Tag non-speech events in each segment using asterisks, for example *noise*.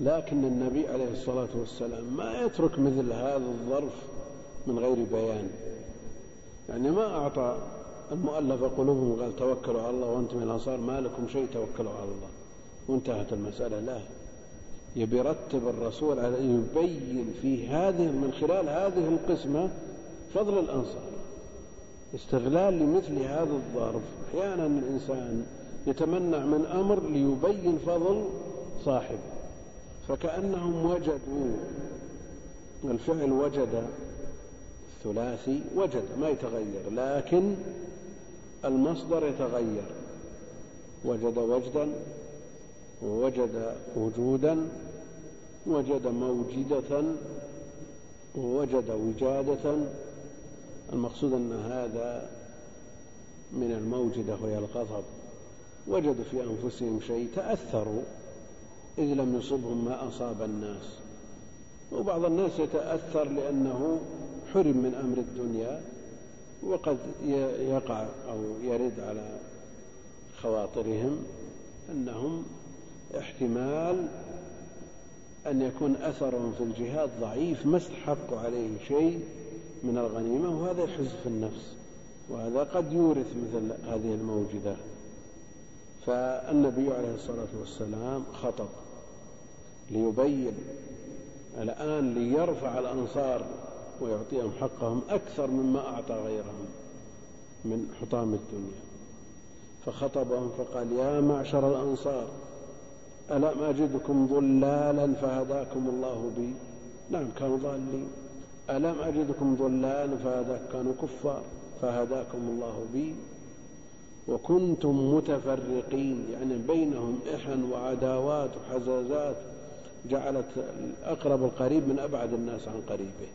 لكن النبي عليه الصلاة والسلام ما يترك مثل هذا الظرف من غير بيان. يعني ما أعطى المؤلف قلوبهم قال توكلوا على الله وأنتم الأنصار ما لكم شيء توكلوا على الله. وانتهت المسألة. لا. يبي يرتب الرسول على أن يبين في هذه من خلال هذه القسمة فضل الأنصار. استغلال لمثل هذا الظرف. أحيانا الإنسان يتمنع من أمر ليبين فضل صاحبه. فكأنهم وجدوا الفعل وجد الثلاثي وجد ما يتغير لكن المصدر يتغير. وجد وجدا ووجد وجودا وجد موجدة ووجد وجادة. المقصود أن هذا من الموجدة وهي الغضب. وجدوا في أنفسهم شيء تأثروا. إذ لم يصبهم ما أصاب الناس. وبعض الناس يتأثر لأنه حرم من أمر الدنيا وقد يقع أو يرد على خواطرهم أنهم احتمال أن يكون أثرهم في الجهاد ضعيف ما استحقوا عليه شيء من الغنيمة وهذا يحز في النفس وهذا قد يورث مثل هذه الموجدة فالنبي عليه الصلاة والسلام خطب ليبين الآن ليرفع الأنصار ويعطيهم حقهم أكثر مما أعطى غيرهم من حطام الدنيا. فخطبهم فقال يا معشر الأنصار ألم أجدكم ضلالا فهداكم الله بي؟ نعم كانوا ضالين. ألم أجدكم ضلالا فهداك كانوا كفار فهداكم الله بي؟ وكنتم متفرقين يعني بينهم إحن وعداوات وحزازات جعلت الأقرب القريب من أبعد الناس عن قريبه.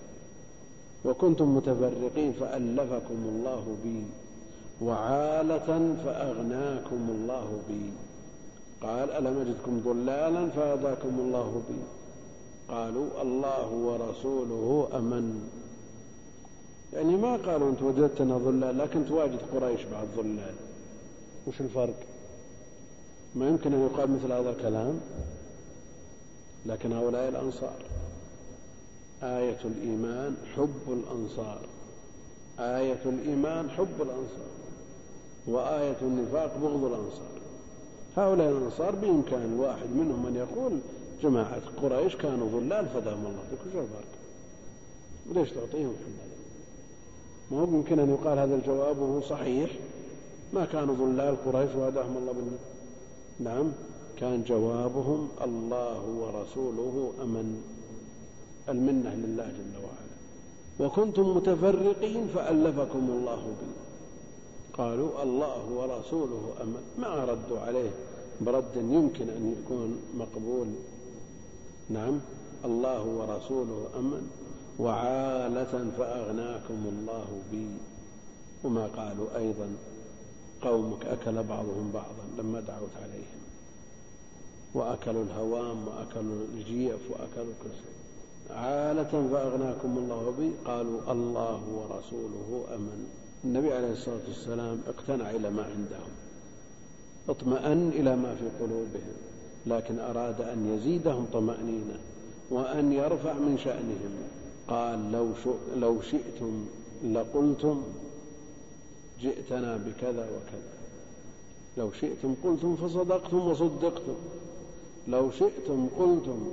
وكنتم متفرقين فألفكم الله بي وعالة فأغناكم الله بي. قال ألم أجدكم ضلالا فهداكم الله بي؟ قالوا الله ورسوله أمن. يعني ما قالوا أنت وجدتنا ضلال لكن تواجد قريش بعد ضلال. وش الفرق؟ ما يمكن أن يقال مثل هذا الكلام. لكن هؤلاء الأنصار. آية الإيمان حب الأنصار. آية الإيمان حب الأنصار. وآية النفاق بغض الأنصار. هؤلاء الأنصار بإمكان الواحد منهم أن يقول جماعة قريش كانوا ظلال فداهم الله. وش الفرق؟ وليش تعطيهم حماية؟ ما هو يمكن أن يقال هذا الجواب وهو صحيح. ما كانوا ظلال قريش وهداهم الله بالنبي نعم. كان جوابهم الله ورسوله أمن المنة لله جل وعلا. وكنتم متفرقين فألفكم الله بي قالوا الله ورسوله أمن. ما ردوا عليه؟ برد يمكن أن يكون مقبول. نعم الله ورسوله أمن. وعالة فأغناكم الله بي. وما قالوا أيضا قومك أكل بعضهم بعضا لما دعوت عليهم. وأكلوا الهوام وأكلوا الجيف وأكلوا كل شيء. عالة فأغناكم الله بي قالوا الله ورسوله أمن. النبي عليه الصلاة والسلام اقتنع إلى ما عندهم. اطمأن إلى ما في قلوبهم. لكن أراد أن يزيدهم طمأنينة وأن يرفع من شأنهم. قال لو, لو شئتم لقلتم جئتنا بكذا وكذا. لو شئتم قلتم فصدقتم وصدقتم. لو شئتم قلتم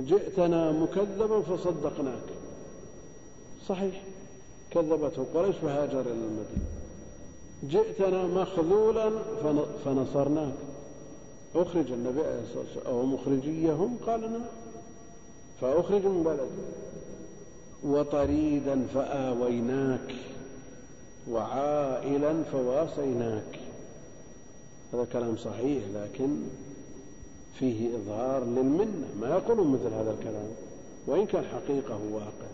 جئتنا مكذبا فصدقناك. صحيح كذبته قريش فهاجر إلى المدينة. جئتنا مخذولا فنصرناك. أخرج النبي عليه الصلاة والسلام أو مخرجيهم؟ قال نعم. فأخرج من بلده وطريدا فآويناك وعائلا فواصيناك. هذا كلام صحيح لكن فيه إظهار للمنة ما يقولون مثل هذا الكلام. وإن كان حقيقة واقع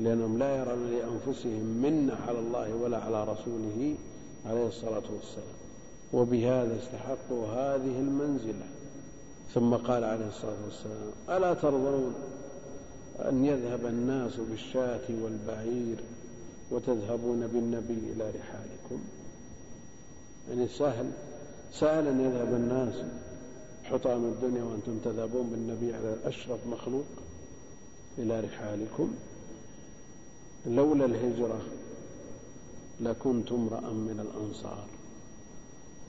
لأنهم لا يرون لأنفسهم منة على الله ولا على رسوله عليه الصلاة والسلام. وبهذا استحقوا هذه المنزلة. ثم قال عليه الصلاة والسلام ألا ترضون أن يذهب الناس بالشاة والبعير وتذهبون بالنبي إلى رحالكم؟ يعني سهل سهل أن يذهب الناس حطام الدنيا وأنتم تذهبون بالنبي على أشرف مخلوق إلى رحالكم. لولا الهجرة لكنت امرأ من الأنصار.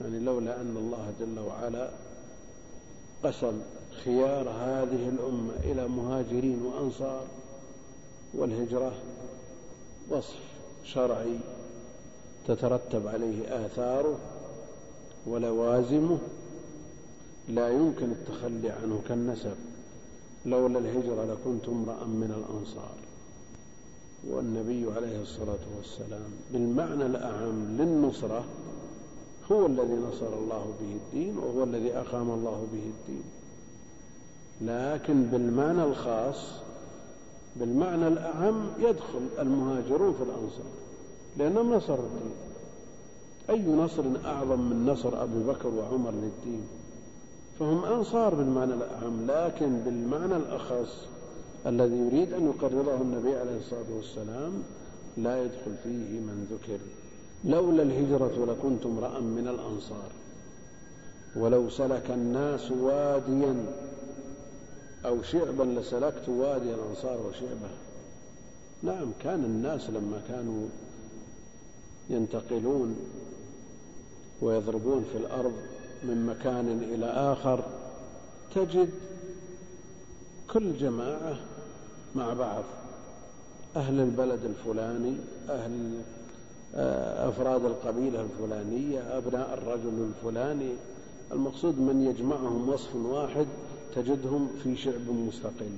يعني لولا أن الله جل وعلا قسم خيار هذه الأمة إلى مهاجرين وأنصار والهجرة وصف شرعي تترتب عليه آثاره ولوازمه لا يمكن التخلي عنه كالنسب لولا الهجرة لكنت امرأ من الأنصار. والنبي عليه الصلاة والسلام بالمعنى الأعم للنصرة هو الذي نصر الله به الدين وهو الذي أقام الله به الدين. لكن بالمعنى الخاص بالمعنى الأعم يدخل المهاجرون في الأنصار لأنهم نصروا الدين. أي نصر أعظم من نصر أبي بكر وعمر للدين؟ فهم أنصار بالمعنى الأعم لكن بالمعنى الأخص الذي يريد أن يقرره النبي عليه الصلاة والسلام لا يدخل فيه من ذكر. لولا الهجرة لكنت امرأ من الأنصار. ولو سلك الناس واديا أو شعبا لسلكت وادي الأنصار وشعبه. نعم كان الناس لما كانوا ينتقلون ويضربون في الأرض من مكان إلى آخر تجد كل جماعة مع بعض أهل البلد الفلاني أهل آه، أفراد القبيلة الفلانية أبناء الرجل الفلاني المقصود من يجمعهم وصف واحد تجدهم في شعب مستقل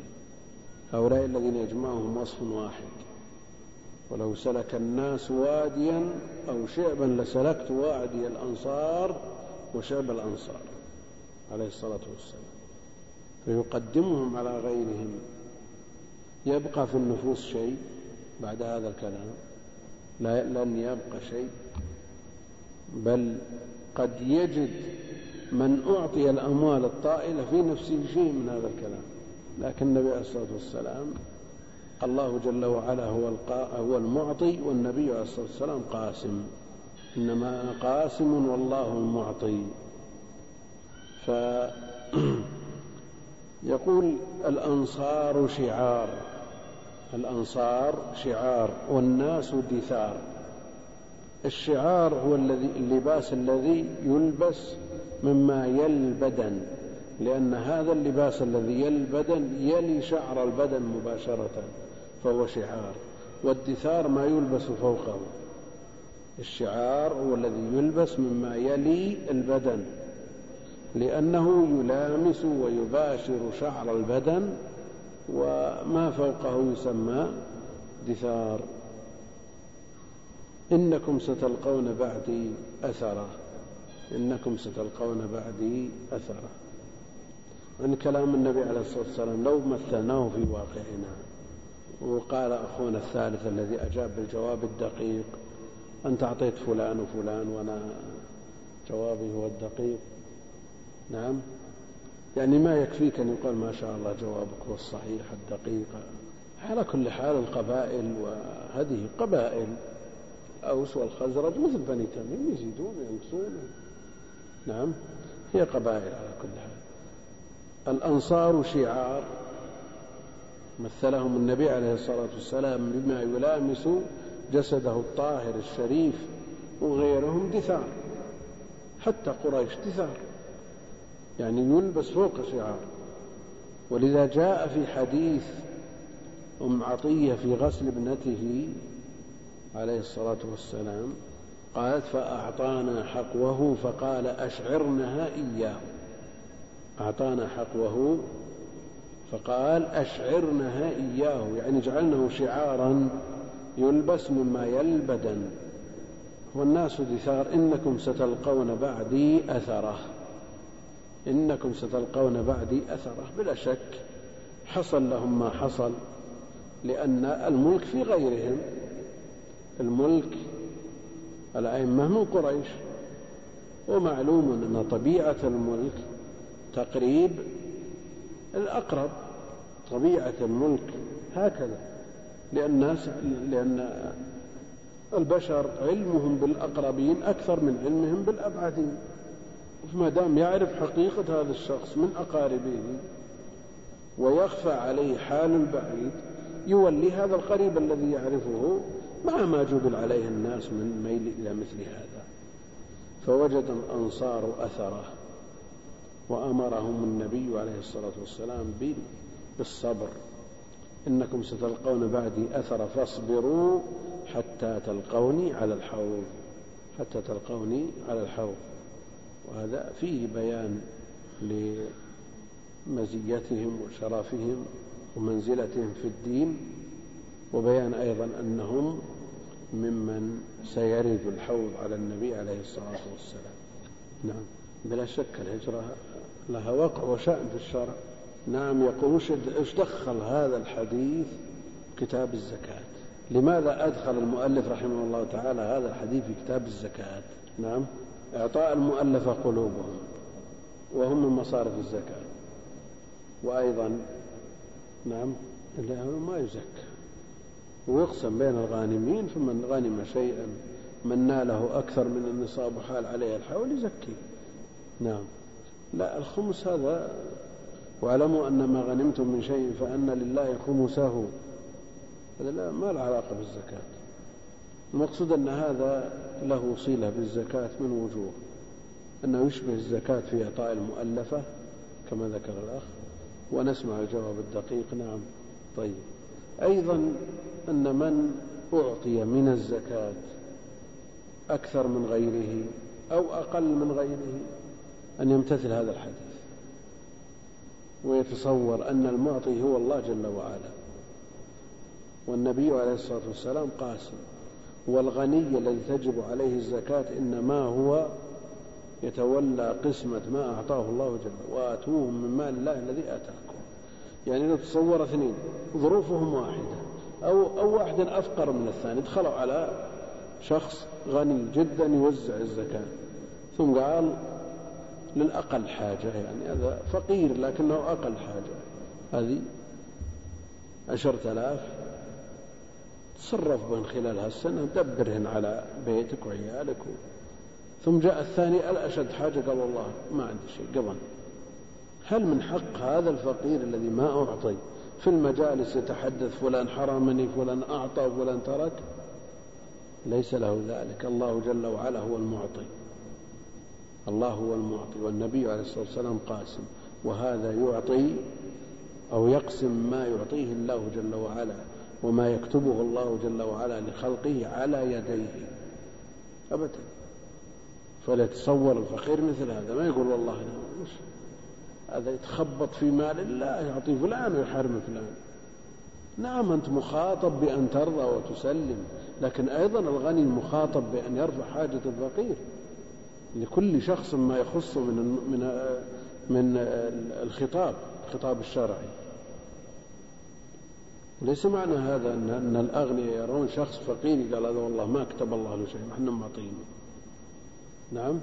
هؤلاء الذين يجمعهم وصف واحد. ولو سلك الناس واديا أو شعبا لسلكت وادي الأنصار وشعب الأنصار عليه الصلاة والسلام. فيقدمهم على غيرهم. يبقى في النفوس شيء بعد هذا الكلام. لا لن يبقى شيء. بل قد يجد من أعطي الأموال الطائلة في نفسه شيء من هذا الكلام. لكن النبي عليه الصلاة والسلام الله جل وعلا هو هو المعطي والنبي عليه الصلاة والسلام قاسم. إنما أنا قاسم والله المعطي. فيقول *clears throat* الأنصار شعار. الأنصار شعار والناس دثار. الشعار هو الذي اللباس الذي يلبس مما يلي البدن لأن هذا اللباس الذي يلي البدن يلي شعر البدن مباشرة فهو شعار. والدثار ما يلبس فوقه. الشعار هو الذي يلبس مما يلي البدن لأنه يلامس ويباشر شعر البدن وما فوقه يسمى دثار. إنكم ستلقون بعدي أثرا إنكم ستلقون بعدي أثرا. من كلام النبي عليه الصلاة والسلام لو مثلناه في واقعنا وقال أخونا الثالث الذي أجاب بالجواب الدقيق أنت أعطيت فلان وفلان وأنا جوابي هو الدقيق. نعم. يعني ما يكفيك أن يقال ما شاء الله جوابك هو الصحيح الدقيق. على كل حال القبائل وهذه قبائل أوس والخزرج مثل بني تميم يزيدون وينقصون. نعم. هي قبائل على كل حال. الأنصار شعار. مثلهم النبي عليه الصلاة والسلام بما يلامس جسده الطاهر الشريف وغيرهم دثار. حتى قريش دثار. يعني يلبس فوق شعار. ولذا جاء في حديث أم عطية في غسل ابنته عليه الصلاة والسلام قالت فأعطانا حقوه فقال أشعرنها إياه. أعطانا حقوه فقال أشعرنها إياه. يعني جعلنه شعارا يلبس مما يلي البدن والناس دثار إنكم ستلقون بعدي أثره. إنكم ستلقون بعدي أثره. بلا شك حصل لهم ما حصل لأن الملك في غيرهم. الملك الأئمة من قريش. ومعلوم أن طبيعة الملك تقريب الأقرب. طبيعة الملك هكذا. لأن لأن البشر علمهم بالأقربين أكثر من علمهم بالأبعدين. ما دام يعرف حقيقة هذا الشخص من أقاربه ويخفى عليه حال البعيد يولي هذا القريب الذي يعرفه مع ما جبل عليه الناس من ميل إلى مثل هذا. فوجد الأنصار أثره وأمرهم النبي عليه الصلاة والسلام بالصبر. إنكم ستلقون بعدي أثر فاصبروا حتى تلقوني على الحوض. حتى تلقوني على الحوض. وهذا فيه بيان لمزيتهم وشرفهم ومنزلتهم في الدين وبيان أيضا أنهم ممن سيرد الحوض على النبي عليه الصلاة والسلام. نعم. بلا شك الهجرة لها وقع وشأن في الشرع. نعم يقول إيش دخل هذا الحديث كتاب الزكاة؟ لماذا أدخل المؤلف رحمه الله تعالى هذا الحديث في كتاب الزكاة؟ نعم إعطاء المؤلفة قلوبهم وهم من مصارف الزكاة. وأيضا نعم ما يزكى. ويقسم بين الغانمين فمن غنم شيئا من ناله أكثر من النصاب وحال عليه الحول يزكي. نعم. لا الخمس هذا واعلموا أن ما غنمتم من شيء فأن لله خمسه. هذا لا ما له علاقة بالزكاة. المقصود أن هذا له صلة بالزكاة من وجوه. أنه يشبه الزكاة في إعطاء المؤلفة كما ذكر الأخ ونسمع الجواب الدقيق. نعم. طيب. أيضا أن من أعطي من الزكاة أكثر من غيره أو أقل من غيره أن يمتثل هذا الحديث. ويتصور أن المعطي هو الله جل وعلا. والنبي عليه الصلاة والسلام قاسم والغني الذي تجب عليه الزكاة إنما هو يتولى قسمة ما أعطاه الله جل وآتوهم من مال الله الذي آتاكم. يعني لو تصور اثنين ظروفهم واحدة أو, أو واحد أفقر من الثاني دخلوا على شخص غني جدا يوزع الزكاة. ثم قال للأقل حاجة يعني هذا فقير لكنه أقل حاجة. هذه عشرة آلاف تصرف بين خلال هالسنة دبرهن على بيتك وعيالك. ثم جاء الثاني الأشد حاجة؟ قال والله ما عندي شيء. قبل. هل من حق هذا الفقير الذي ما أعطي؟ في المجالس يتحدث فلان حرمني فلان أعطى وفلان ترك. ليس له ذلك. الله جل وعلا هو المعطي. الله هو المعطي والنبي عليه الصلاة والسلام قاسم وهذا يعطي أو يقسم ما يعطيه الله جل وعلا وما يكتبه الله جل وعلا لخلقه على يديه. أبدا. فلا يتصور الفقير مثل هذا ما يقول والله مش. هذا يتخبط في مال الله يعطي فلان ويحرم فلان. نعم أنت مخاطب بأن ترضى وتسلم لكن أيضا الغني مخاطب بأن يرفع حاجة الفقير. لكل شخص ما يخص من من من الخطاب الخطاب الشرعي. ليس معنى هذا ان أن الأغنياء يرون شخص فقير قال هذا والله ما كتب الله له شيء إحنا معطينه نعم؟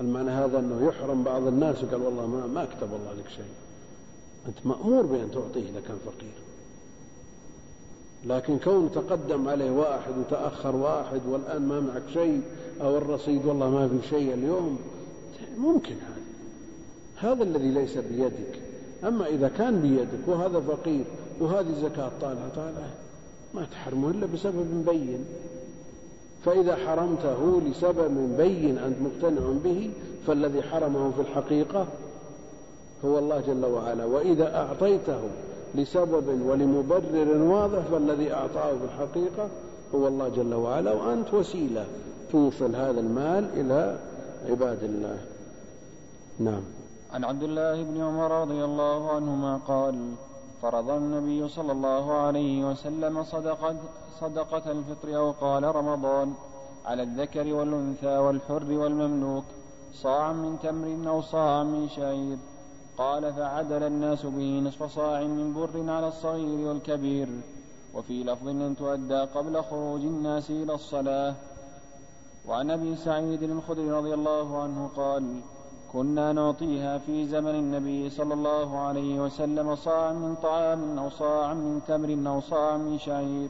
المعنى هذا أنه يحرم بعض الناس وقال والله ما ما كتب الله لك شيء. أنت مأمور بأن تعطيه إذا كان فقير. لكن كون تقدم عليه واحد وتأخر واحد والآن ما معك شيء أو الرصيد والله ما في شيء اليوم ممكن هذا. هذا الذي ليس بيدك. أما إذا كان بيدك وهذا فقير وهذه زكاة طالعة طالعة. ما تحرمه إلا بسبب بين. فإذا حرمته لسبب بين أنت مقتنع به فالذي حرمه في الحقيقة هو الله جل وعلا. وإذا أعطيته لسبب ولمبرر واضح فالذي أعطاه في الحقيقة هو الله جل وعلا وأنت وسيلة توصل هذا المال إلى عباد الله. نعم. عن عبد الله بن عمر رضي الله عنهما قال فرض النبي صلى الله عليه وسلم صدقة, صدقة الفطر أو قال رمضان على الذكر والأنثى والحر والمملوك صاعا من تمر أو صاعا من شعير. قال فعدل الناس به نصف صاع من بر على الصغير والكبير. وفي لفظ أن تؤدى قبل خروج الناس إلى الصلاة. وعن أبي سعيد الخدري رضي الله عنه قال كنا نعطيها في زمن النبي صلى الله عليه وسلم صاعا من طعام أو صاعا من تمر أو صاعا من شعير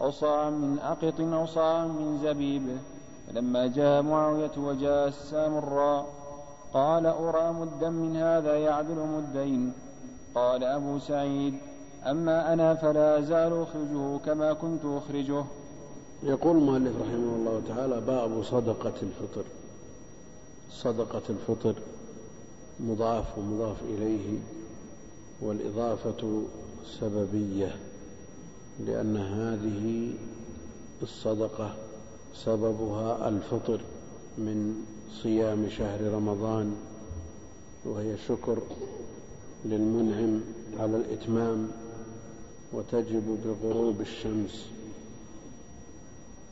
أو صاعا من أقط أو صاعا من زبيب. فلما جاء معاوية وجاء السامراء قال أرى مدا من هذا يعدل مدين. قال أبو سعيد أما أنا فلا أزال أخرجه كما كنت أخرجه. يقول المؤلف رحمه الله تعالى باب صدقة الفطر. صدقة الفطر مضاف ومضاف إليه والإضافة سببية لأن هذه الصدقة سببها الفطر. من صيام شهر رمضان وهي شكر للمنعم على الإتمام وتجب بغروب الشمس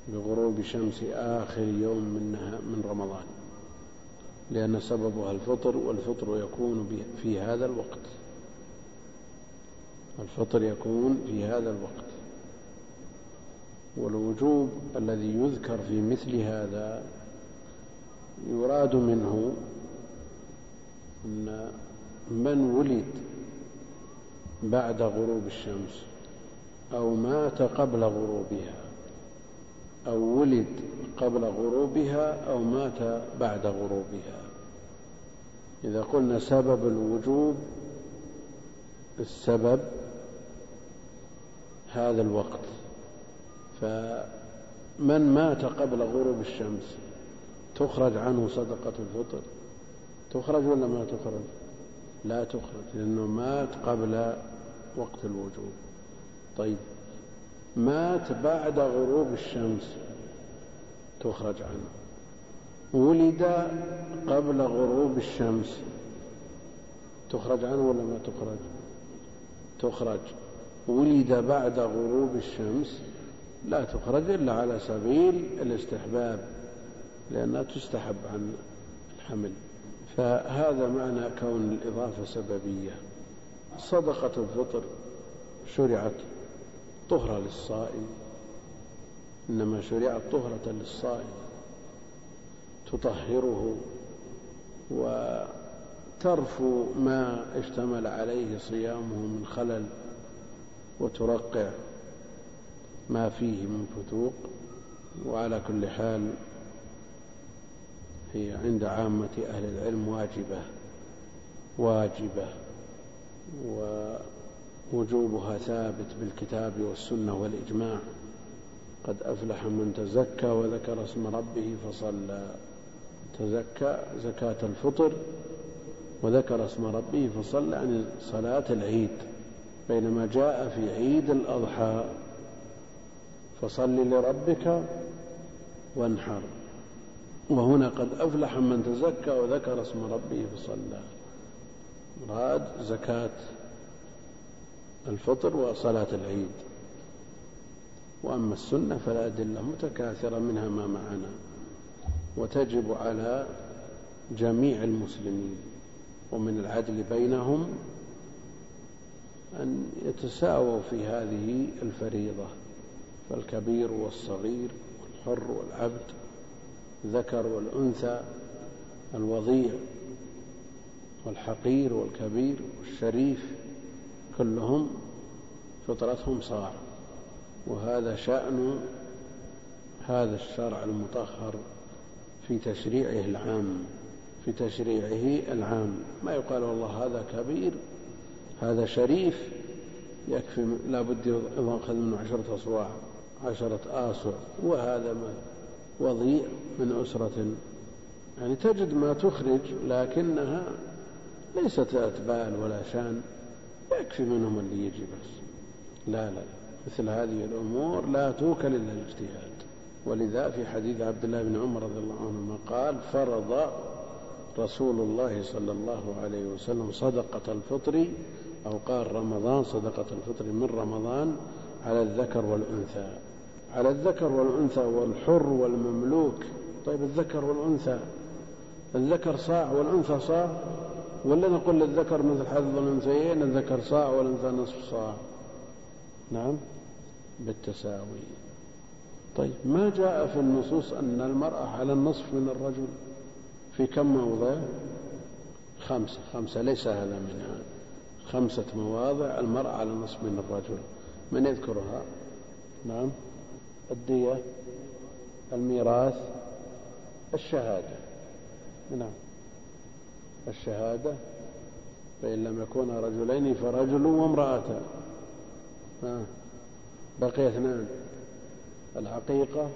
بغروب شمس آخر يوم من, من رمضان لأن سببها الفطر والفطر يكون في هذا الوقت. الفطر يكون في هذا الوقت. والوجوب الذي يذكر في مثل هذا يراد منه أن من ولد بعد غروب الشمس أو مات قبل غروبها أو ولد قبل غروبها أو مات بعد غروبها. إذا قلنا سبب الوجوب السبب هذا الوقت. فمن مات قبل غروب الشمس تخرج عنه صدقة الفطر. تخرج ولا ما تخرج؟ لا تخرج لأنه مات قبل وقت الوجوب. طيب مات بعد غروب الشمس تخرج عنه. ولد قبل غروب الشمس تخرج عنه ولا ما تخرج؟ تخرج. ولد بعد غروب الشمس لا تخرج إلا على سبيل الاستحباب. لأنها تستحب عن الحمل. فهذا معنى كون الإضافة سببية. صدقة الفطر شرعت طهرة للصائم. إنما شرعت طهرة للصائم. تطهره وترفو ما اشتمل عليه صيامه من خلل وترقع ما فيه من فتوق. وعلى كل حال هي عند عامة أهل العلم واجبة واجبة ووجوبها ثابت بالكتاب والسنة والإجماع. قد أفلح من تزكى وذكر اسم ربه فصلى. تزكى زكاة الفطر وذكر اسم ربه فصلى عن صلاة العيد بينما جاء في عيد الأضحى. فصل لربك وانحر. وهنا قد أفلح من تزكى وذكر اسم ربه فصلى. مراد زكاة الفطر وصلاة العيد. وأما السنة فالأدلة متكاثرة منها ما معنا. وتجب على جميع المسلمين ومن العدل بينهم أن يتساووا في هذه الفريضة. فالكبير والصغير والحر والعبد الذكر والأنثى الوضيع والحقير والكبير والشريف كلهم فطرتهم صاع وهذا شأن هذا الشرع المطهر في تشريعه العام في تشريعه العام. ما يقال والله هذا كبير هذا شريف يكفي لابد يؤخذ منه عشرة أصواع عشرة آصع. وهذا ما وضيع من أسرة. يعني تجد ما تخرج لكنها ليست أتبال ولا شأن يكفي منهم اللي يجي بس. لا لا. مثل هذه الأمور لا توكل إلا الاجتهاد. ولذا في حديث عبد الله بن عمر رضي الله عنهما قال فرض رسول الله صلى الله عليه وسلم صدقة الفطر أو قال رمضان صدقة الفطر من رمضان على الذكر والأنثى. على الذكر والأنثى والحر والمملوك. طيب الذكر والأنثى الذكر صاع والأنثى صاع ولا نقول للذكر مثل حظ الأنثيين الذكر صاع والأنثى نصف صاع. نعم؟ بالتساوي. طيب ما جاء في النصوص أن المرأة على النصف من الرجل في كم موضع؟ خمسة. خمسة ليس هذا منها خمسة مواضع المرأة على النصف من الرجل. من يذكرها؟ نعم؟ الدية الميراث الشهادة. نعم. الشهادة فإن لم يكونا رجلين فرجل وامرأتان بقي اثنان العقيقة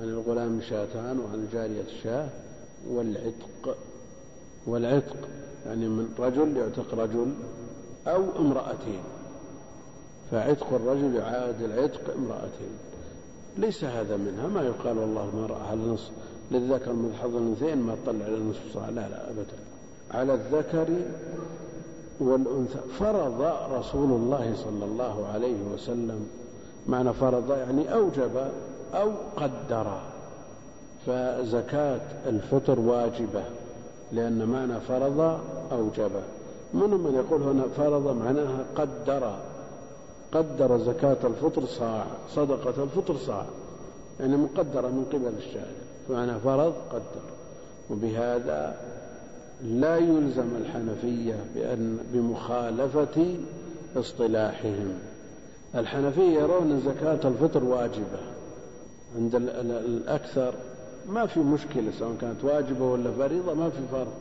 عن الغلام شاتان وعن الجارية الشاه والعتق. والعتق يعني من رجل يعتق رجل أو امرأتين. فعتق الرجل يعادل عتق امرأتين. ليس هذا منها. ما يقال والله المرأة على نصف للذكر من حظ الأنثيين ما تطلع على نصف صاع لا لا أبدا. على الذكر والأنثى. فرض رسول الله صلى الله عليه وسلم. معنى فرض يعني أوجب أو قدر. فزكاة الفطر واجبة لأن معنى فرض أوجب. من من يقول هنا فرض معناها قدر. قدر زكاة الفطر صاع صدقة الفطر صاع. يعني مقدرة من قبل الشارع. فمعنى فرض قدر. وبهذا لا يلزم الحنفية بأن بمخالفة اصطلاحهم. الحنفية يرون زكاة الفطر واجبة. عند الأكثر ما في مشكلة سواء كانت واجبة ولا فريضة ما في فرق.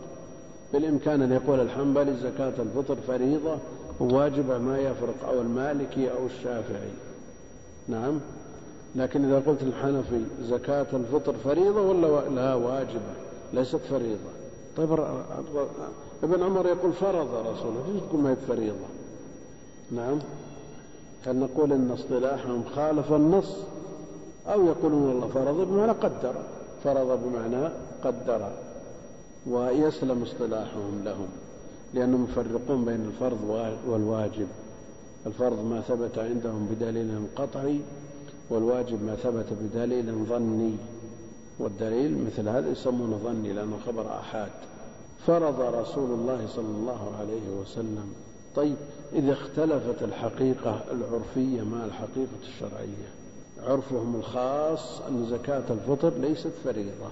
بالإمكان أن يقول الحنبلي زكاة الفطر فريضة وواجبة ما يفرق أو المالكي أو الشافعي. نعم. لكن إذا قلت الحنفي زكاة الفطر فريضة ولا لا واجبة؟ ليست فريضة. طيب ابن عمر يقول فرض رسوله ليش تقول ما هي فريضة؟ نعم. هل نقول إن اصطلاحهم خالف النص؟ أو يقولون الله فرض بمعنى قدر. فرض بمعنى قدر. ويسلم اصطلاحهم لهم. لأنهم يفرقون بين الفرض والواجب. الفرض ما ثبت عندهم بدليل قطعي والواجب ما ثبت بدليل ظني. والدليل مثل هذا يسمونه ظني لأنه خبر آحاد. فرض رسول الله صلى الله عليه وسلم. طيب إذا اختلفت الحقيقة العرفية مع الحقيقة الشرعية عرفهم الخاص أن زكاة الفطر ليست فريضة.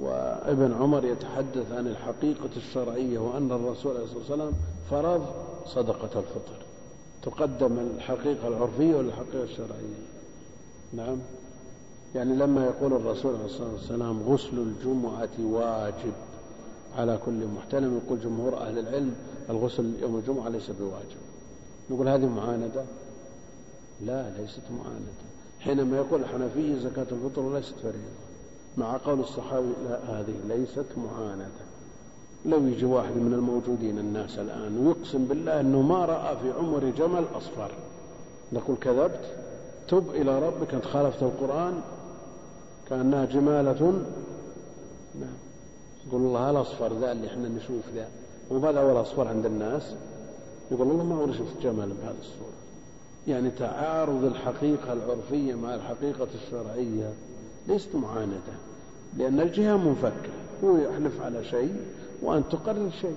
وابن عمر يتحدث عن الحقيقة الشرعية وأن الرسول عليه الصلاة والسلام فرض صدقة الفطر. تقدم الحقيقة العرفية ولا الحقيقة الشرعية. نعم. يعني لما يقول الرسول عليه الصلاة والسلام غسل الجمعة واجب على كل محتلم يقول جمهور أهل العلم الغسل يوم الجمعة ليس بواجب. نقول هذه معاندة؟ لا ليست معاندة. حينما يقول الحنفية زكاة الفطر ليست فريضة. مع قول الصحابي لا هذه ليست معاندة لو يجي واحد من الموجودين الناس الآن ويقسم بالله أنه ما رأى في عمر جمل أصفر نقول كذبت؟ تب إلى ربك أنت خالفت القرآن؟ كأنها جمالة؟ نعم. يقول الله الأصفر ذا اللي إحنا نشوف ذا؟ وهذا هو الأصفر عند الناس. يقول الله ما أول شفت جمل بهذه الصورة. يعني تعارض الحقيقة العرفية مع الحقيقة الشرعية. ليست معاندة لأن الجهة منفكة. هو يحلف على شيء وأنت تقرر شيء.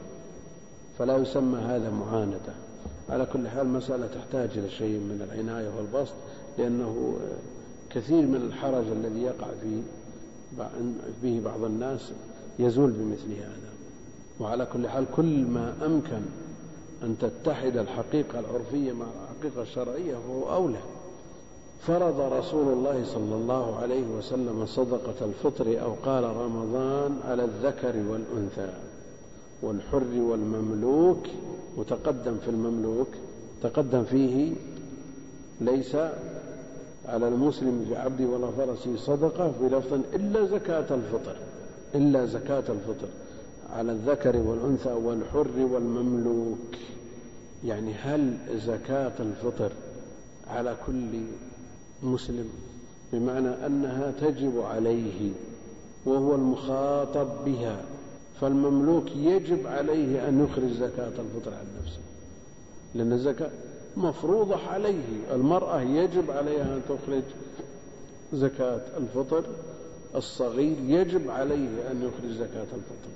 فلا يسمى هذا معاندة. على كل حال مسألة تحتاج إلى شيء من العناية والبسط لأنه كثير من الحرج الذي يقع فيه به بعض الناس يزول بمثل هذا. وعلى كل حال كل ما أمكن أن تتحد الحقيقة العرفية مع الحقيقة الشرعية فهو أولى. فرض رسول الله صلى الله عليه وسلم صدقة الفطر أو قال رمضان على الذكر والأنثى والحر والمملوك وتقدم في المملوك تقدم فيه ليس على المسلم في عبده ولا فرسه صدقة في لفظ إلا زكاة الفطر إلا زكاة الفطر على الذكر والأنثى والحر والمملوك. يعني هل زكاة الفطر على كل مسلم بمعنى أنها تجب عليه وهو المخاطب بها فالمملوك يجب عليه أن يخرج زكاة الفطر عن نفسه لأن الزكاة مفروضة عليه المرأة يجب عليها أن تخرج زكاة الفطر الصغير يجب عليه أن يخرج زكاة الفطر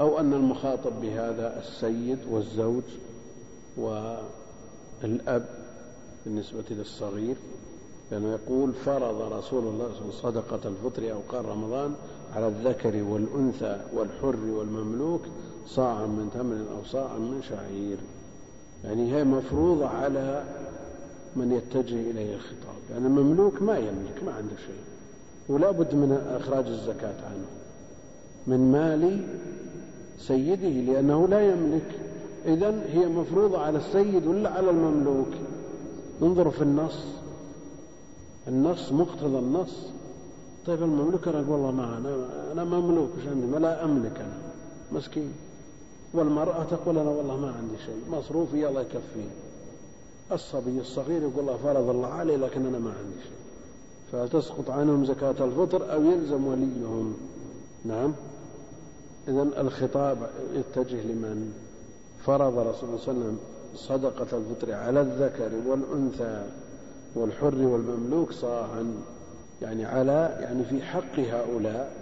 أو أن المخاطب بهذا السيد والزوج والأب بالنسبة للصغير لأنه يقول فرض رسول الله صلى الله عليه وسلم صدقة الفطر أو قال رمضان على الذكر والأنثى والحر والمملوك صاعا من تمر أو صاعا من شعير. يعني هي مفروضة على من يتجه إليه الخطاب. يعني المملوك ما يملك ما عنده شيء. ولا بد من إخراج الزكاة عنه. من مال سيده لأنه لا يملك. إذا هي مفروضة على السيد ولا على المملوك؟ انظروا في النص. النص مقتضى النص. طيب المملوك أنا والله ما أنا أنا مملوك وش عندي ما لا أملك أنا. مسكين. والمرأة تقول أنا والله ما عندي شيء. مصروفي الله يكفيه. الصبي الصغير يقول الله فرض الله علي لكن أنا ما عندي شيء. فتسقط عنهم زكاة الفطر أو يلزم وليهم. نعم. إذا الخطاب يتجه لمن فرض رسول الله صلى الله عليه وسلم صدقة الفطر على الذكر والأنثى. والحر والمملوك صاعا يعني على يعني في حق هؤلاء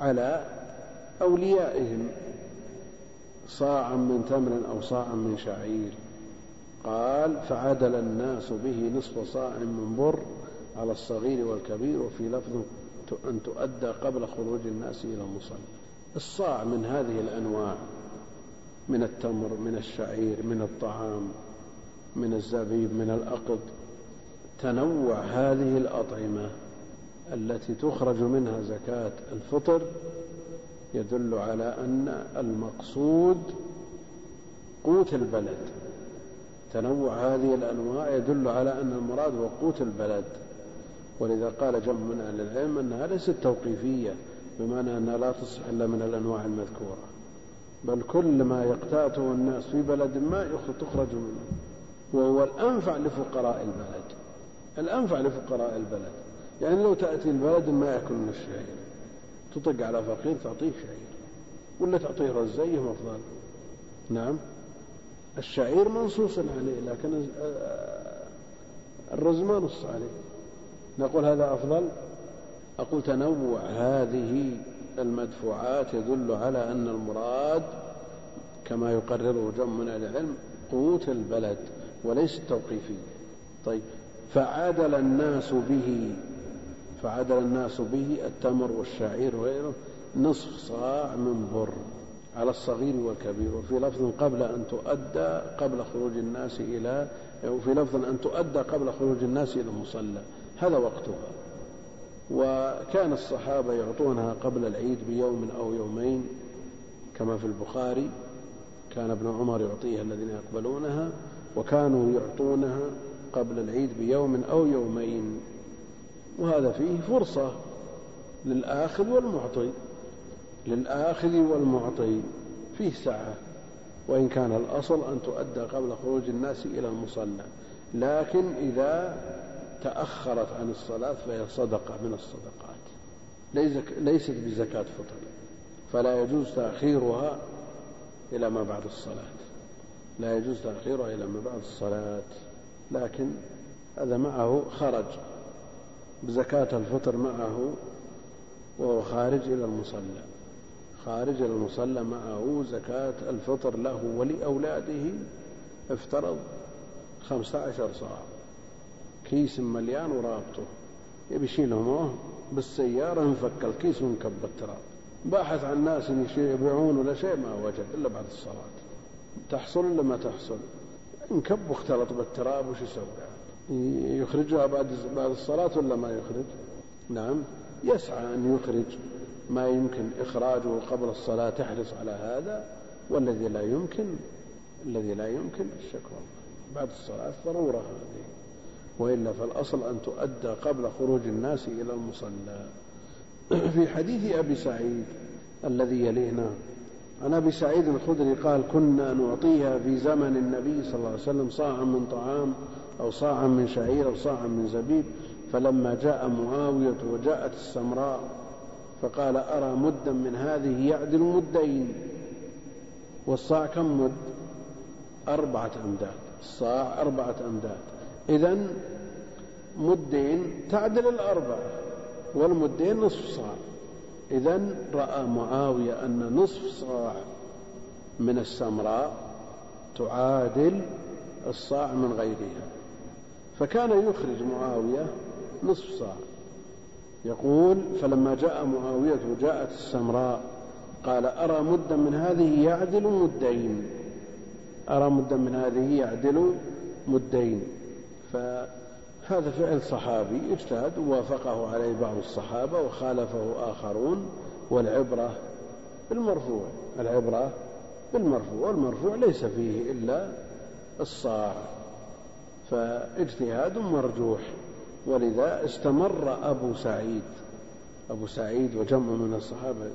على أوليائهم صاعا من تمر أو صاعا من شعير. قال فعدل الناس به نصف صاع من بر على الصغير والكبير وفي لفظ أن تؤدى قبل خروج الناس إلى المصلى الصاع من هذه الأنواع من التمر من الشعير من الطعام من الزبيب من الأقط تنوع هذه الأطعمة التي تخرج منها زكاة الفطر يدل على أن المقصود قوت البلد. تنوع هذه الأنواع يدل على أن المراد هو قوت البلد. ولذا قال جمع من أهل العلم أنها ليست توقيفية بمعنى أنها لا تصح إلا من الأنواع المذكورة. بل كل ما يقتاته الناس في بلد ما تخرج منه وهو الأنفع لفقراء البلد. الأنفع لفقراء البلد. يعني لو تأتي البلد ما يأكل من الشعير تطق على فقير تعطيه شعير ولا تعطيه رزية أفضل نعم. الشعير منصوص عليه لكن الرز ما نص عليه. نقول هذا أفضل؟ أقول تنوع هذه المدفوعات يدل على أن المراد كما يقرره جمع من العلم قوت البلد وليس التوقيفية. طيب فعدل الناس به فعدل الناس به التمر والشعير وغيره نصف صاع من بر على الصغير والكبير. وفي لفظ قبل أن تؤدى قبل خروج الناس إلى وفي لفظ أن تؤدى قبل خروج الناس إلى المصلى هذا وقتها. وكان الصحابة يعطونها قبل العيد بيوم أو يومين كما في البخاري كان ابن عمر يعطيها الذين يقبلونها وكانوا يعطونها قبل العيد بيوم أو يومين. وهذا فيه فرصة للآخذ والمعطي. للآخذ والمعطي. فيه سعة وإن كان الأصل أن تؤدى قبل خروج الناس إلى المصلى. لكن إذا تأخرت عن الصلاة فهي صدقة من الصدقات. ليست بزكاة فطر. فلا يجوز تأخيرها إلى ما بعد الصلاة. لا يجوز تأخيرها إلى ما بعد الصلاة. لكن هذا معه خرج بزكاة الفطر معه وهو خارج إلى المصلى. خارج إلى المصلى معه زكاة الفطر له ولأولاده. افترض خمسة عشر صاع. كيس مليان ورابطه. يبي يشيلهم بالسيارة انفك الكيس وانكب التراب. باحث عن ناس يبيعون ولا شيء ما وجد إلا بعد الصلاة. تحصل إلا ما تحصل؟ انكب واختلط بالتراب وش يسوي؟ يخرجها بعد بعد الصلاة ولا ما يخرج؟ نعم. يسعى أن يخرج. ما يمكن إخراجه قبل الصلاة تحرص على هذا والذي لا يمكن الذي لا يمكن الشكوى. بعد الصلاة ضرورة هذه. وإلا فالأصل أن تؤدى قبل خروج الناس إلى المصلى. *clears throat* في حديث أبي سعيد الذي يلينا عن أبي سعيد الخدري قال كنا نعطيها في زمن النبي صلى الله عليه وسلم صاعا من طعام أو صاعا من شعير أو صاعا من زبيب فلما جاء معاوية وجاءت السمراء فقال أرى مدا من هذه يعدل مدين؟ والصاع كم مد؟ أربعة أمداد. الصاع أربعة أمداد. إذا مدين تعدل الأربعة والمدين نصف صاع. إذا رأى معاوية أن نصف صاع من السمراء تعادل الصاع من غيرها. فكان يخرج معاوية نصف صاع. يقول فلما جاء معاوية وجاءت السمراء قال أرى مدا من هذه يعدل مدين. أرى مدا من هذه يعدل مدين. فهذا فعل صحابي اجتهد ووافقه عليه بعض الصحابة وخالفه آخرون والعبرة بالمرفوع العبرة بالمرفوع والمرفوع ليس فيه إلا الصاع فاجتهاد مرجوح. ولذا استمر أبو سعيد أبو سعيد وجمع من الصحابة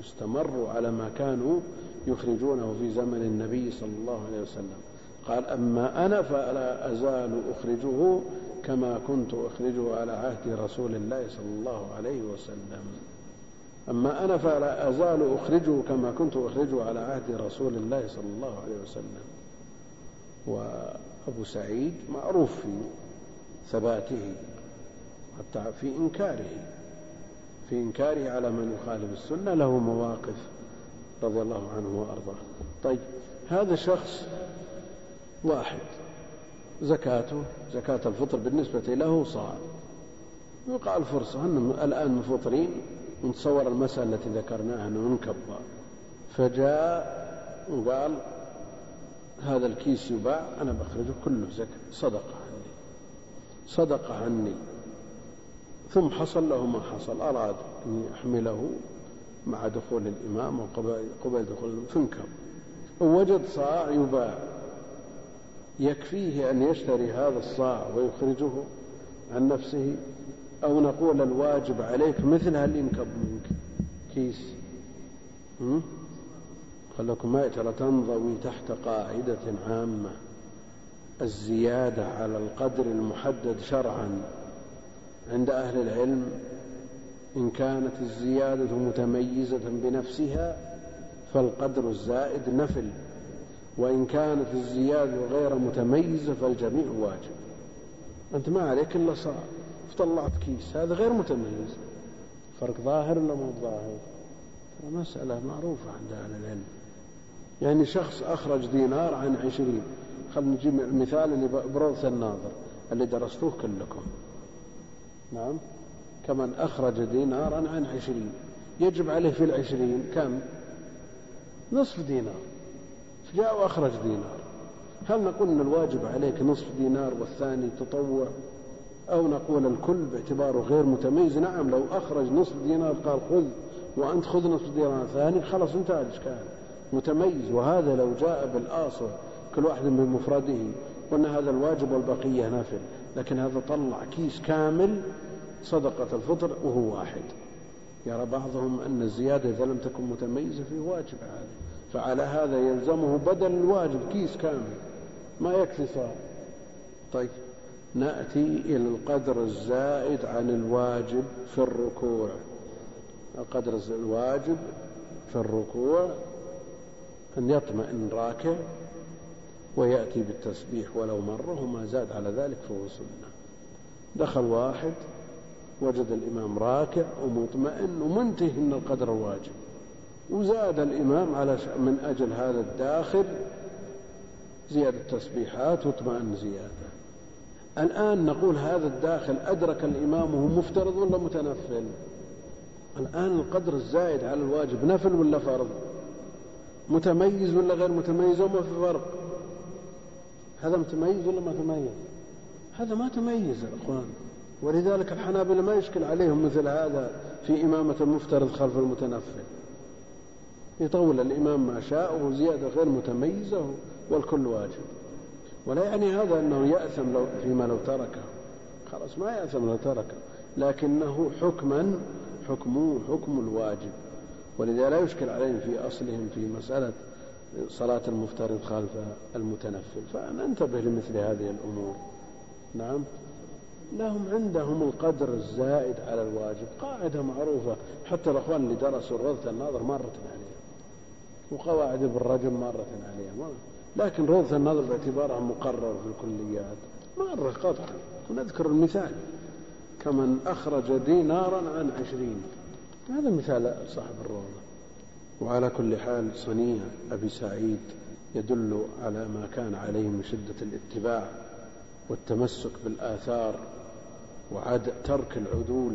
استمروا على ما كانوا يخرجونه في زمن النبي صلى الله عليه وسلم. قال أما أنا فلا أزال أخرجه كما كنت أخرجه على عهد رسول الله صلى الله عليه وسلم. أما أنا فلا أزال أخرجه كما كنت أخرجه على عهد رسول الله صلى الله عليه وسلم. وأبو سعيد معروف في ثباته حتى في إنكاره في إنكاره على من يخالف السنة له مواقف رضي الله عنه وأرضاه. طيب هذا شخص واحد. زكاته زكاة الفطر بالنسبة له صاع يقع الفرصة أنهم الآن مفطرين نتصور المسألة التي ذكرناها أنه نكبر فجاء وقال هذا الكيس يباع أنا بخرجه كله زكاة. صدقة عني. صدقة عني. ثم حصل له ما حصل. أراد أن يحمله مع دخول الإمام وقبل دخول فانكب ووجد صاع يباع. يكفيه أن يشتري هذا الصاع ويخرجه عن نفسه أو نقول الواجب عليك مثل ينكب منك كيس. خلكم معي ترى تنضوي تحت قاعدة عامة الزيادة على القدر المحدد شرعا عند أهل العلم إن كانت الزيادة متميزة بنفسها فالقدر الزائد نفل. وإن كانت الزيادة غير متميزة فالجميع واجب. أنت ما عليك إلا صاع فطلعت كيس. هذا غير متميز. فرق ظاهر ولا مو ظاهر؟ مسألة معروفة عند أهل العلم. يعني شخص أخرج دينار عن عشرين. خلينا نجيب المثال اللي بروث الناظر اللي درستوه كلكم. نعم. كمن أخرج دينارا عن عشرين. يجب عليه في العشرين كم؟ نصف دينار. جاء وأخرج دينار. هل نقول أن الواجب عليك نصف دينار والثاني تطوع؟ أو نقول الكل باعتباره غير متميز؟ نعم لو أخرج نصف دينار قال خذ وأنت خذ نصف دينار ثاني خلاص انتهى الإشكال. متميز. وهذا لو جاء بالآصل كل واحد بمفرده قلنا هذا الواجب والبقية نافل. لكن هذا طلع كيس كامل صدقة الفطر وهو واحد. يرى بعضهم أن الزيادة إذا لم تكن متميزة فيه واجب عليه فعلى هذا يلزمه بدل الواجب كيس كامل ما يكفي صار طيب نأتي إلى القدر الزائد عن الواجب في الركوع. القدر الواجب في الركوع أن يطمئن راكع ويأتي بالتسبيح ولو مرة وما زاد على ذلك فهو سنة. دخل واحد وجد الإمام راكع ومطمئن ومنتهي من القدر الواجب وزاد الإمام على من أجل هذا الداخل زيادة تسبيحات واطمأن زيادة. الآن نقول هذا الداخل أدرك الإمام وهو مفترض ولا متنفل؟ الآن القدر الزائد على الواجب نفل ولا فرض؟ متميز ولا غير متميز وما في فرق؟ هذا متميز ولا ما تميز؟ هذا ما تميز يا إخوان. ولذلك الحنابلة ما يشكل عليهم مثل هذا في إمامة المفترض خلف المتنفل. يطول الإمام ما شاء وزيادة غير متميزة والكل واجب. ولا يعني هذا أنه يأثم لو فيما لو تركه. خلاص ما يأثم لو تركه. لكنه حكما حكمه حكم الواجب. ولذا لا يشكل عليهم في أصلهم في مسألة صلاة المفترض خلف المتنفل. فننتبه لمثل هذه الأمور. نعم. لهم عندهم القدر الزائد على الواجب. قاعدة معروفة. حتى الأخوان اللي درسوا روضة الناظر مرة عليها وقواعد ابن رجب مرة عليها. لكن روضة الناظر باعتبارها مقرر في الكليات. مرة قطعا ونذكر المثال. كمن أخرج دينارا عن عشرين. هذا مثال صاحب الروضة. وعلى كل حال صنيع أبي سعيد يدل على ما كان عليه من شدة الاتباع والتمسك بالآثار وعد ترك العدول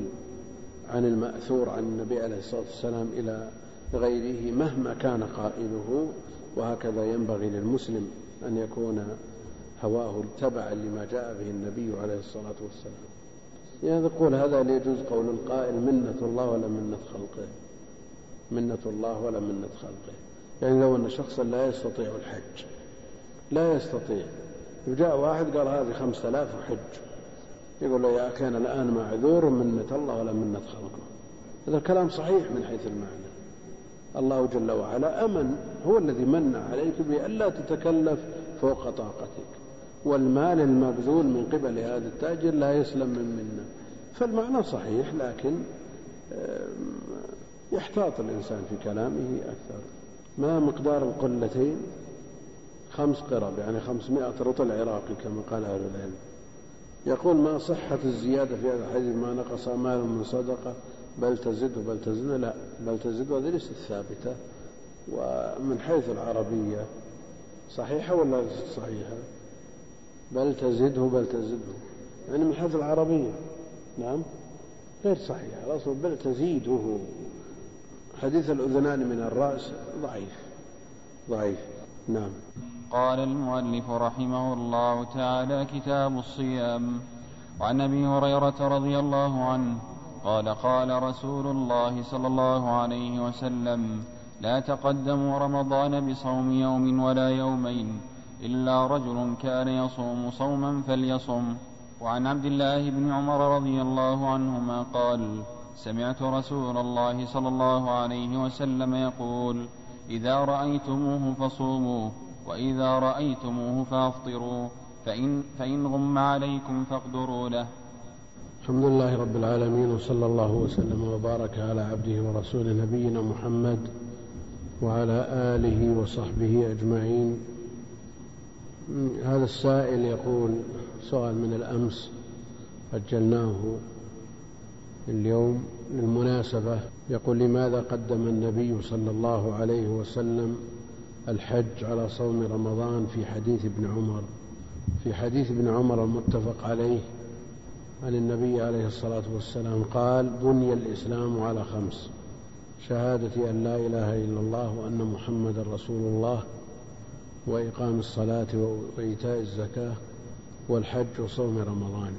عن المأثور عن النبي عليه الصلاة والسلام إلى غيره مهما كان قائله وهكذا ينبغي للمسلم أن يكون هواه تبعا لما جاء به النبي عليه الصلاة والسلام. يعني يقول هذا ليجوز قول القائل منة الله ولا منة خلقه. منة الله ولا منة خلقه. يعني لو أن شخصا لا يستطيع الحج. لا يستطيع. وجاء واحد قال هذه خمسة آلاف وحج يقول له يا أخي أنا الآن معذور منة الله ولا منة خلقه. هذا الكلام صحيح من حيث المعنى. الله جل وعلا أمن هو الذي من عليك بألا تتكلف فوق طاقتك. والمال المبذول من قبل هذا التاجر لا يسلم من منة. فالمعنى صحيح لكن يحتاط الإنسان في كلامه أكثر. ما مقدار القلتين؟ خمس قرب يعني خمسمائة رطل عراقي كما قال أهل العلم. يقول ما صحة الزيادة في هذا الحديث؟ ما نقص مال من صدقة؟ بل تزد بل تزد لا بل تزد وهذه ليست ثابتة. ومن حيث العربية صحيحة ولا ليست صحيحة؟ بل تزده بل تزده يعني من حيث العربية نعم غير صحيحة. الأصل بل تزيده. حديث الأذنان من الرأس ضعيف ضعيف. نعم. قال المؤلف رحمه الله تعالى كتاب الصيام. وعن أبي هريرة رضي الله عنه قال قال رسول الله صلى الله عليه وسلم لا تقدموا رمضان بصوم يوم ولا يومين إلا رجل كان يصوم صوما فليصم. وعن عبد الله بن عمر رضي الله عنهما قال سمعت رسول الله صلى الله عليه وسلم يقول إذا رأيتموه فصوموا وإذا رأيتموه فافطروا فإن, فإن غم عليكم فاقدروا له. الحمد لله رب العالمين وصلى الله وسلم وبارك على عبده ورسوله نبينا محمد وعلى آله وصحبه أجمعين. هذا السائل يقول سؤال من الأمس أجلناه اليوم للمناسبة. يقول لماذا قدم النبي صلى الله عليه وسلم الحج على صوم رمضان في حديث ابن عمر؟ في حديث ابن عمر المتفق عليه عن النبي عليه الصلاة والسلام قال بني الإسلام على خمس. شهادة أن لا إله إلا الله وأن محمدا رسول الله وإقام الصلاة وإيتاء الزكاة والحج وصوم رمضان.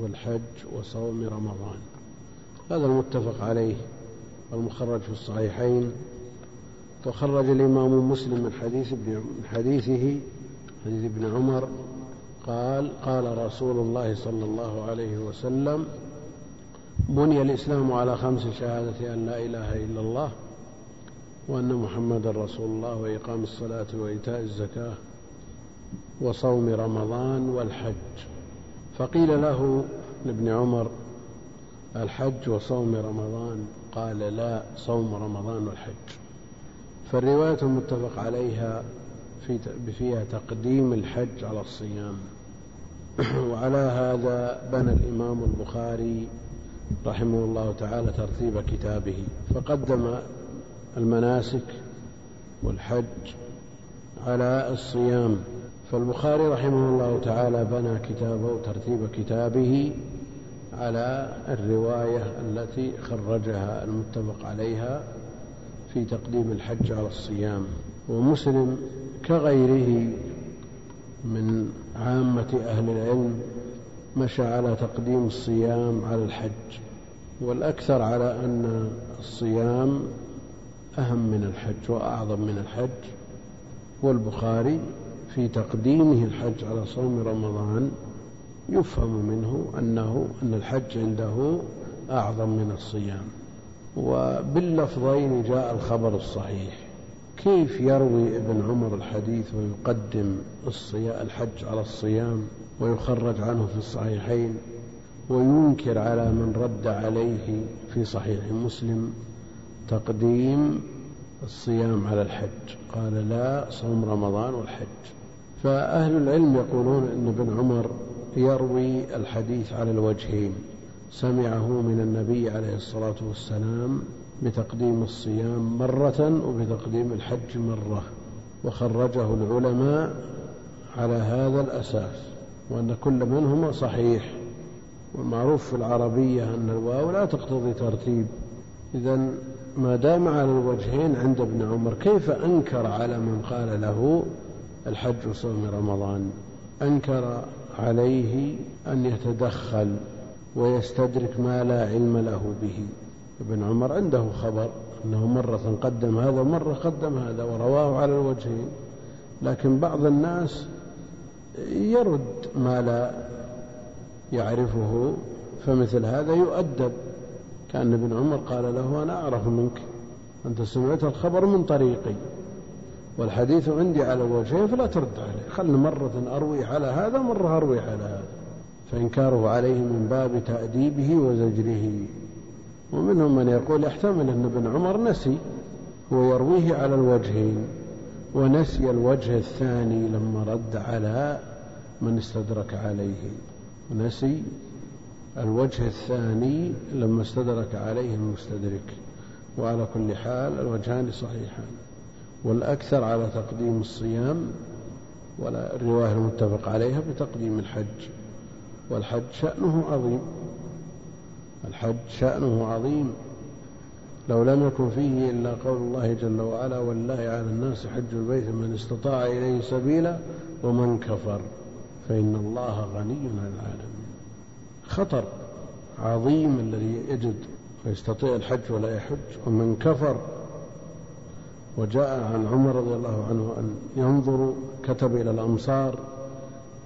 والحج وصوم رمضان. هذا المتفق عليه المخرج في الصحيحين. وخرج الإمام مسلم من حديث ابن من حديثه حديث ابن عمر قال قال رسول الله صلى الله عليه وسلم بني الإسلام على خمس شهادة أن لا إله إلا الله وأن محمدا رسول الله وإقام الصلاة وإيتاء الزكاة وصوم رمضان والحج. فقيل له لابن عمر الحج وصوم رمضان؟ قال لا صوم رمضان والحج. فالرواية المتفق عليها في فيها تقديم الحج على الصيام. وعلى هذا بنى الإمام البخاري رحمه الله تعالى ترتيب كتابه فقدم المناسك والحج على الصيام. فالبخاري رحمه الله تعالى بنى كتابه ترتيب كتابه على الرواية التي خرجها المتفق عليها في تقديم الحج على الصيام. ومسلم كغيره من عامة أهل العلم مشى على تقديم الصيام على الحج والأكثر على أن الصيام أهم من الحج وأعظم من الحج والبخاري في تقديمه الحج على صوم رمضان يفهم منه أنه أن الحج عنده أعظم من الصيام. وباللفظين جاء الخبر الصحيح. كيف يروي ابن عمر الحديث ويقدم الحج على الصيام ويخرج عنه في الصحيحين وينكر على من رد عليه في صحيح مسلم تقديم الصيام على الحج؟ قال لا صوم رمضان والحج. فأهل العلم يقولون أن ابن عمر يروي الحديث على الوجهين. سمعه من النبي عليه الصلاة والسلام بتقديم الصيام مرة وبتقديم الحج مرة وخرجه العلماء على هذا الأساس وأن كل منهما صحيح. والمعروف في العربية أن الواو لا تقتضي ترتيب. إذا ما دام على الوجهين عند ابن عمر كيف أنكر على من قال له الحج وصوم رمضان؟ أنكر عليه أن يتدخل ويستدرك ما لا علم له به. ابن عمر عنده خبر أنه مرة قدم هذا ومرة قدم هذا ورواه على الوجهين لكن بعض الناس يرد ما لا يعرفه فمثل هذا يؤدب. كأن ابن عمر قال له أنا أعرف منك أنت سمعت الخبر من طريقي والحديث عندي على الوجهين فلا ترد عليه. خلنا مرة أروي على هذا ومرة أروي على هذا. فإنكاره عليه من باب تأديبه وزجره. ومنهم من يقول يحتمل أن ابن عمر نسي ويرويه على الوجهين ونسي الوجه الثاني لما رد على من استدرك عليه. نسي الوجه الثاني لما استدرك عليه المستدرك. وعلى كل حال الوجهان صحيحان. والأكثر على تقديم الصيام ولا الرواية المتفق عليها بتقديم الحج. والحج شأنه عظيم. الحج شأنه عظيم. لو لم يكن فيه إلا قول الله جل وعلا ولله على الناس حج البيت من استطاع إليه سبيلا ومن كفر فإن الله غني عن العالمين. خطر عظيم الذي يجد ويستطيع الحج ولا يحج ومن كفر. وجاء عن عمر رضي الله عنه أن ينظر كتب إلى الأمصار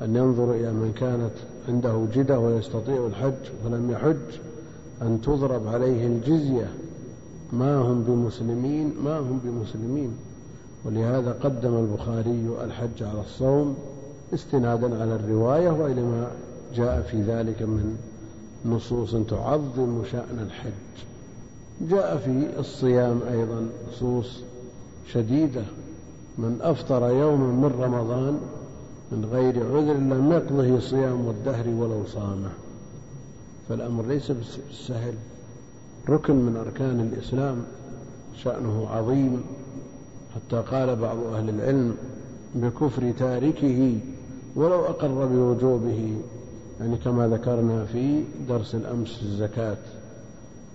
أن ينظر إلى من كانت عنده جدة ويستطيع الحج فلم يحج. أن تضرب عليه الجزية. ما هم بمسلمين؟ ما هم بمسلمين. ولهذا قدم البخاري الحج على الصوم استنادا على الرواية وإلى ما جاء في ذلك من نصوص تعظم شأن الحج. جاء في الصيام أيضا نصوص شديدة. من أفطر يوما من رمضان من غير عذر لم يقضه صيام الدهر ولو صامه. فالأمر ليس بالسهل. ركن من أركان الإسلام شأنه عظيم. حتى قال بعض أهل العلم بكفر تاركه ولو أقر بوجوبه يعني كما ذكرنا في درس الأمس الزكاة.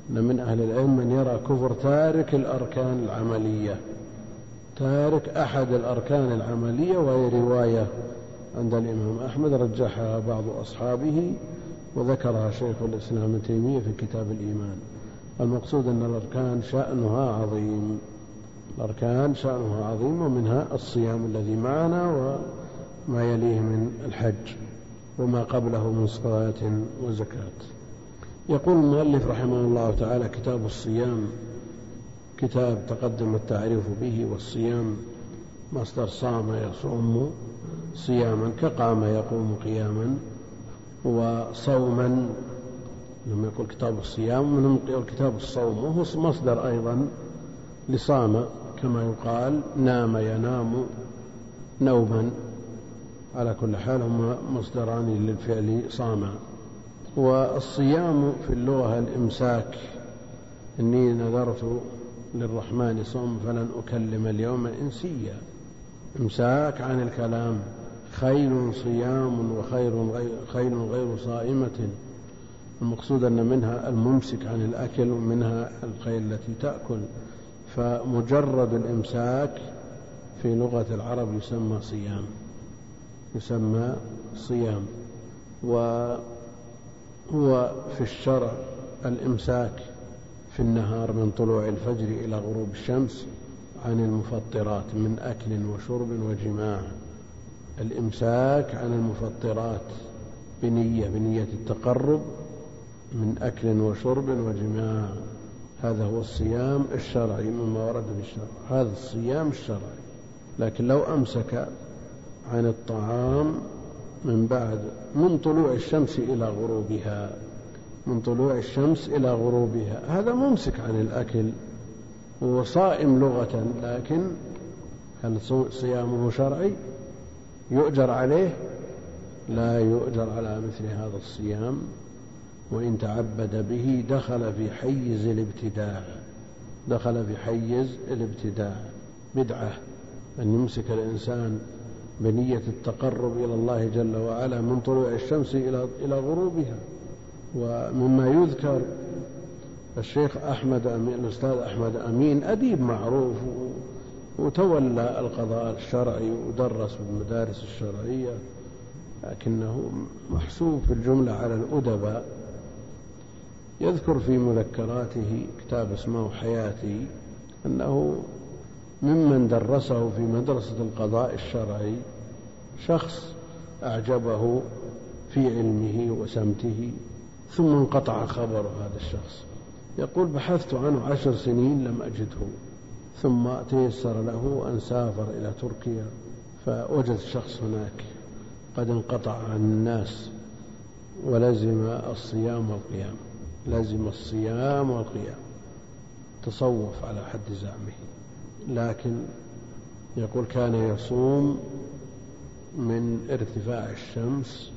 أن من أهل العلم من يرى كفر تارك الأركان العملية. تارك أحد الأركان العملية وهي رواية عند الإمام أحمد رجحها بعض أصحابه. وذكرها شيخ الإسلام ابن تيمية في كتاب الإيمان. المقصود أن الأركان شأنها عظيم. الأركان شأنها عظيم ومنها الصيام الذي معنا وما يليه من الحج وما قبله من صلاة وزكاة. يقول المؤلف رحمه الله تعالى كتاب الصيام كتاب تقدم التعريف به والصيام مصدر صام يصوم صياما كقام يقوم قياما. وصوما لما يقول كتاب الصيام ومنهم يقول كتاب الصوم وهو مصدر أيضا لصام كما يقال نام ينام نوما. على كل حال هما مصدران للفعل صام والصيام في اللغة الإمساك إني نذرت للرحمن صوم فلن أكلم اليوم إنسيا. إمساك عن الكلام. خيل صيام وخير غير خيل غير صائمة. المقصود أن منها الممسك عن الأكل ومنها الخيل التي تأكل. فمجرد الإمساك في لغة العرب يسمى صيام. يسمى صيام. وهو في الشرع الإمساك في النهار من طلوع الفجر إلى غروب الشمس عن المفطرات من أكل وشرب وجماع. الإمساك عن المفطرات بنية بنية التقرب من أكل وشرب وجماع. هذا هو الصيام الشرعي مما ورد في الشرع. هذا الصيام الشرعي. لكن لو أمسك عن الطعام من بعد من طلوع الشمس إلى غروبها من طلوع الشمس إلى غروبها هذا ممسك عن الأكل. هو صائم لغة لكن هل صيامه شرعي؟ يؤجر عليه لا يؤجر على مثل هذا الصيام وإن تعبد به دخل في حيز الابتداع دخل في حيز الابتداع. بدعة أن يمسك الإنسان بنية التقرب إلى الله جل وعلا من طلوع الشمس إلى إلى غروبها. ومما يذكر الشيخ أحمد أمين الأستاذ أحمد أمين أديب معروف وتولى القضاء الشرعي ودرس في المدارس الشرعية لكنه محسوب في الجملة على الأدباء. يذكر في مذكراته كتاب اسمه حياتي أنه ممن درسه في مدرسة القضاء الشرعي شخص أعجبه في علمه وسمته ثم انقطع خبر هذا الشخص. يقول بحثت عنه عشر سنين لم أجده. ثم تيسر له أن سافر إلى تركيا فوجد شخص هناك قد انقطع عن الناس ولزم الصيام والقيام لزم الصيام والقيام تصوف على حد زعمه. لكن يقول كان يصوم من ارتفاع الشمس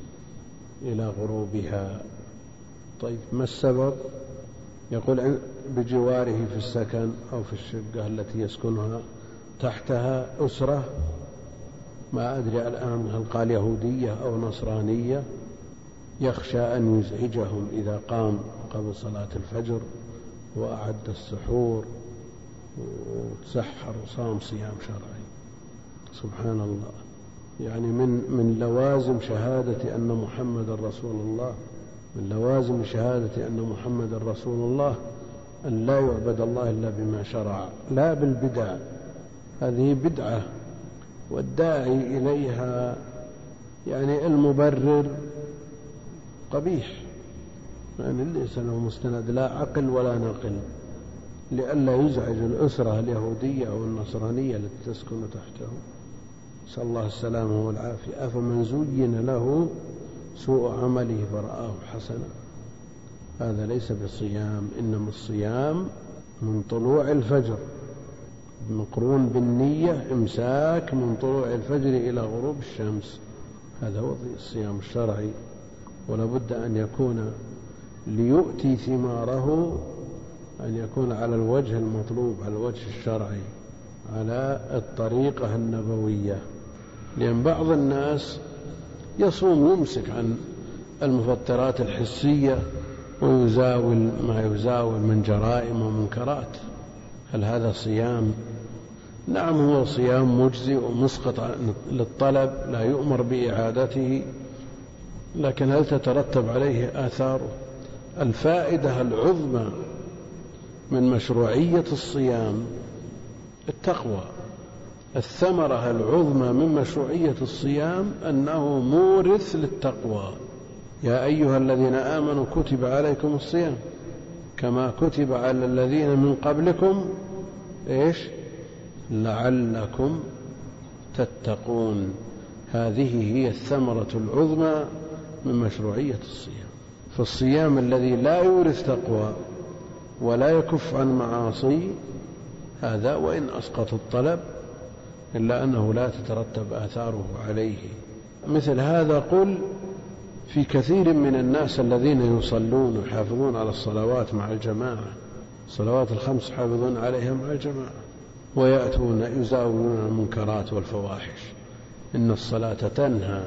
إلى غروبها. طيب ما السبب؟ يقول بجواره في السكن أو في الشقة التي يسكنها تحتها أسرة. ما أدري الآن هل قال يهودية أو نصرانية. يخشى أن يزعجهم إذا قام قبل صلاة الفجر وأعد السحور وتسحر وصام صيام شرعي. سبحان الله. يعني من من لوازم شهادة أن محمد رسول الله. من لوازم شهادة أن محمد رسول الله. أن لا يعبد الله إلا بما شرع لا بالبدع. هذه بدعة والداعي إليها يعني المبرر قبيح. يعني ليس له مستند لا عقل ولا نقل لئلا يزعج الأسرة اليهودية أو النصرانية التي تسكن تحته. نسأل الله السلامة والعافية. أفمن زين له سوء عمله فرآه حسنا. هذا ليس بصيام إنما الصيام من طلوع الفجر. مقرون بالنية إمساك من طلوع الفجر إلى غروب الشمس. هذا هو الصيام الشرعي. ولا بد أن يكون ليؤتي ثماره أن يكون على الوجه المطلوب على الوجه الشرعي على الطريقة النبوية. لأن بعض الناس يصوم يمسك عن المفطرات الحسية ويزاول ما يزاول من جرائم ومنكرات. هل هذا صيام؟ نعم هو صيام مجزي ومسقط للطلب لا يؤمر بإعادته لكن هل تترتب عليه آثاره؟ الفائدة العظمى من مشروعية الصيام التقوى. الثمرة العظمى من مشروعية الصيام أنه مورث للتقوى. يا أيها الذين آمنوا كتب عليكم الصيام كما كتب على الذين من قبلكم إيش؟ لعلكم تتقون. هذه هي الثمرة العظمى من مشروعية الصيام. فالصيام الذي لا يورث تقوى ولا يكف عن معاصي هذا وإن أسقط الطلب إلا أنه لا تترتب آثاره عليه. مثل هذا قل في كثير من الناس الذين يصلون ويحافظون على الصلوات مع الجماعة. الصلوات الخمس حافظون عليها مع الجماعة. ويأتون يزاولون المنكرات والفواحش. إن الصلاة تنهى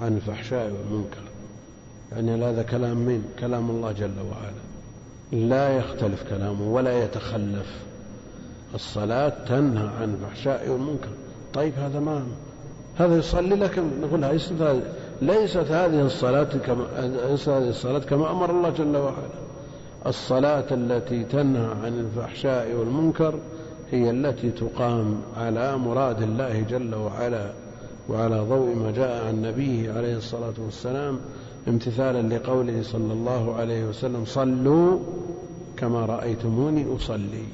عن الفحشاء والمنكر. يعني هذا كلام من كلام الله جل وعلا. لا يختلف كلامه ولا يتخلف. الصلاة تنهى عن الفحشاء والمنكر. طيب هذا ما هذا يصلي لك نقول ليست ليست هذه الصلاة كما ليست هذه الصلاة كما أمر الله جل وعلا. الصلاة التي تنهى عن الفحشاء والمنكر هي التي تقام على مراد الله جل وعلا. وعلى ضوء ما جاء عن نبيه عليه الصلاة والسلام امتثالا لقوله صلى الله عليه وسلم صلوا كما رأيتموني أصلي.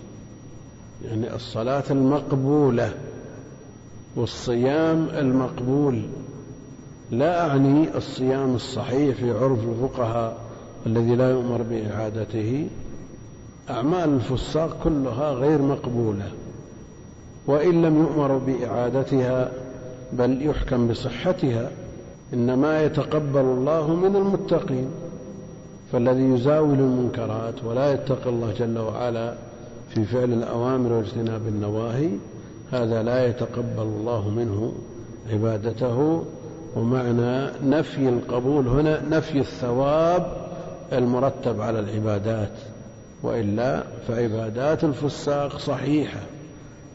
يعني الصلاة المقبولة والصيام المقبول. لا أعني الصيام الصحيح في عرف الفقهاء الذي لا يؤمر بإعادته. أعمال الفساق كلها غير مقبولة وإن لم يؤمر بإعادتها بل يحكم بصحتها إنما يتقبل الله من المتقين. فالذي يزاول المنكرات ولا يتقي الله جل وعلا في فعل الأوامر واجتناب النواهي هذا لا يتقبل الله منه عبادته ومعنى نفي القبول هنا نفي الثواب المرتب على العبادات وإلا فعبادات الفساق صحيحة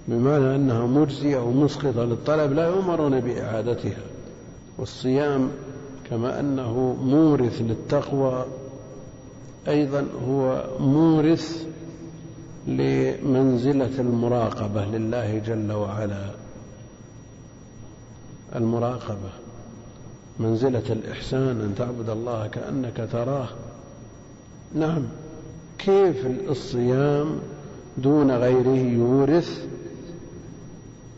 بمعنى أنها مجزية ومسقطة للطلب لا يؤمرون بإعادتها والصيام كما أنه مورث للتقوى أيضا هو مورث لمنزلة المراقبة لله جل وعلا المراقبة. منزلة الإحسان أن تعبد الله كأنك تراه. نعم كيف الصيام دون غيره يورث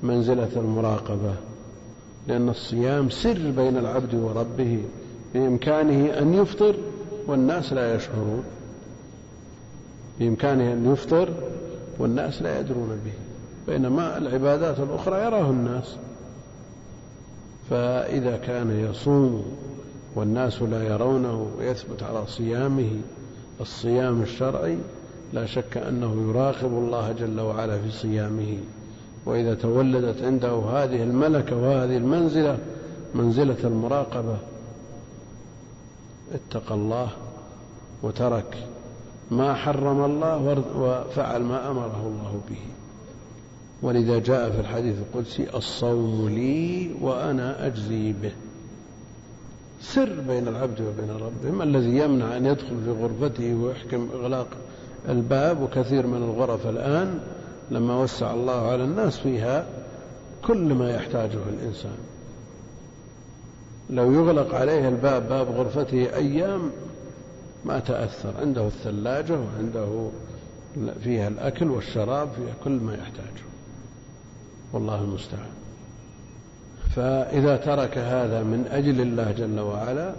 منزلة المراقبة؟ لأن الصيام سر بين العبد وربه بإمكانه أن يفطر والناس لا يشعرون. بإمكانه أن يفطر والناس لا يدرون به. بينما العبادات الأخرى يراه الناس. فإذا كان يصوم والناس لا يرونه ويثبت على صيامه الصيام الشرعي لا شك أنه يراقب الله جل وعلا في صيامه. وإذا تولدت عنده هذه الملكة وهذه المنزلة منزلة المراقبة اتقى الله وترك ما حرم الله وفعل ما أمره الله به. ولذا جاء في الحديث القدسي الصوم لي وأنا أجزي به. سر بين العبد وبين ربه ما الذي يمنع أن يدخل في غرفته ويحكم إغلاق الباب وكثير من الغرف الآن لما وسع الله على الناس فيها كل ما يحتاجه الإنسان. لو يغلق عليه الباب باب غرفته أيام ما تأثر. عنده الثلاجة وعنده فيها الأكل والشراب فيها كل ما يحتاجه. والله المستعان. فإذا ترك هذا من أجل الله جل وعلا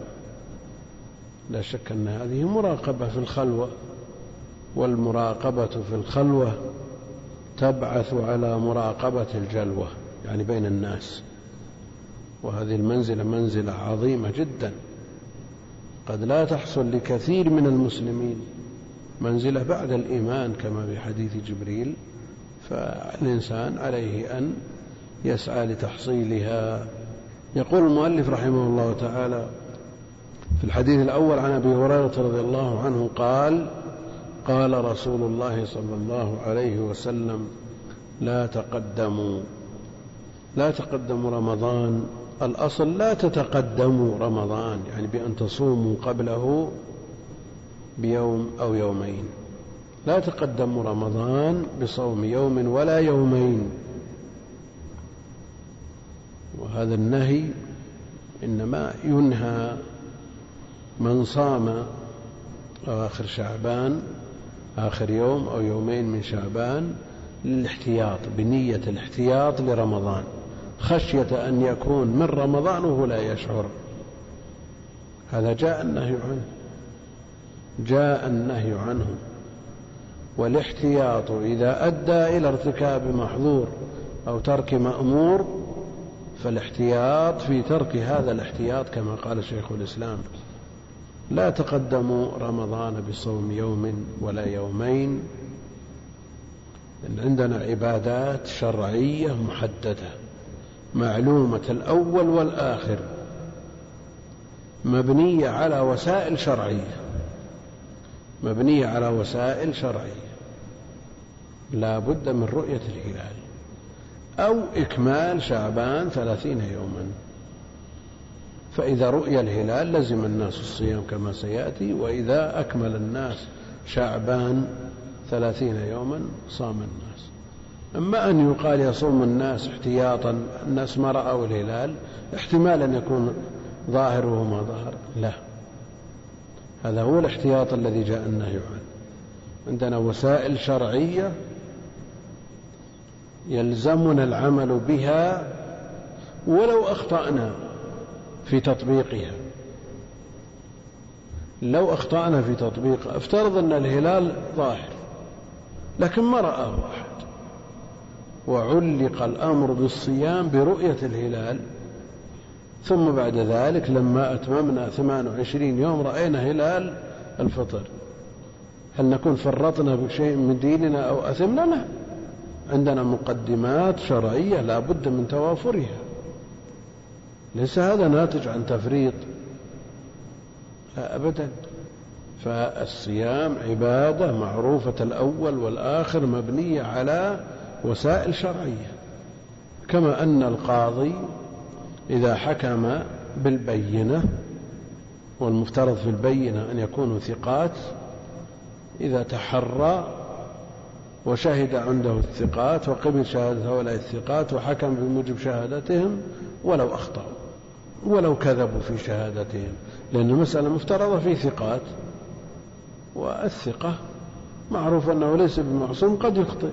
لا شك أن هذه مراقبة في الخلوة والمراقبة في الخلوة تبعث على مراقبة الجلوة يعني بين الناس. وهذه المنزلة منزلة عظيمة جدا. قد لا تحصل لكثير من المسلمين منزلة بعد الإيمان كما في حديث جبريل فالإنسان عليه أن يسعى لتحصيلها. يقول المؤلف رحمه الله تعالى في الحديث الأول عن أبي هريرة رضي الله عنه قال قال رسول الله صلى الله عليه وسلم لا تقدموا لا تقدموا رمضان. الأصل لا تتقدموا رمضان يعني بأن تصوموا قبله بيوم أو يومين. لا تقدموا رمضان بصوم يوم ولا يومين. وهذا النهي إنما ينهى من صام آخر شعبان آخر يوم أو يومين من شعبان للاحتياط بنية الاحتياط لرمضان. خشية أن يكون من رمضان وهو لا يشعر. هذا جاء النهي عنه. جاء النهي عنه. والاحتياط إذا أدى إلى ارتكاب محظور أو ترك مأمور فالاحتياط في ترك هذا الاحتياط كما قال شيخ الإسلام لا تقدموا رمضان بصوم يوم ولا يومين. إن عندنا عبادات شرعية محددة معلومة الأول والآخر مبنية على وسائل شرعية مبنية على وسائل شرعية. لا بد من رؤية الهلال. أو إكمال شعبان ثلاثين يوما. فإذا رؤي الهلال لزم الناس الصيام كما سيأتي وإذا أكمل الناس شعبان ثلاثين يوما صام الناس. أما أن يقال يصوم الناس احتياطا الناس ما رأوا الهلال احتمال أن يكون ظاهر وهو ما ظهر. لا. هذا هو الاحتياط الذي جاء النهي عنه. عندنا وسائل شرعية يلزمنا العمل بها ولو أخطأنا في تطبيقها. لو أخطأنا في تطبيقها افترض أن الهلال ظاهر لكن ما رآه أحد وعلق الأمر بالصيام برؤية الهلال. ثم بعد ذلك لما أتممنا 28 يوم رأينا هلال الفطر. هل نكون فرطنا بشيء من ديننا أو أثمنا؟ لا. عندنا مقدمات شرعية لا بد من توافرها. ليس هذا ناتج عن تفريط. لا أبدا. فالصيام عبادة معروفة الأول والآخر مبنية على وسائل شرعية. كما أن القاضي إذا حكم بالبينة والمفترض في البينة أن يكونوا ثقات إذا تحرى وشهد عنده الثقات وقبل شهادة هؤلاء الثقات وحكم بموجب شهادتهم ولو أخطأوا ولو كذبوا في شهادتهم لأن المسألة مفترضة في ثقات والثقة معروف أنه ليس بمعصوم قد يخطئ.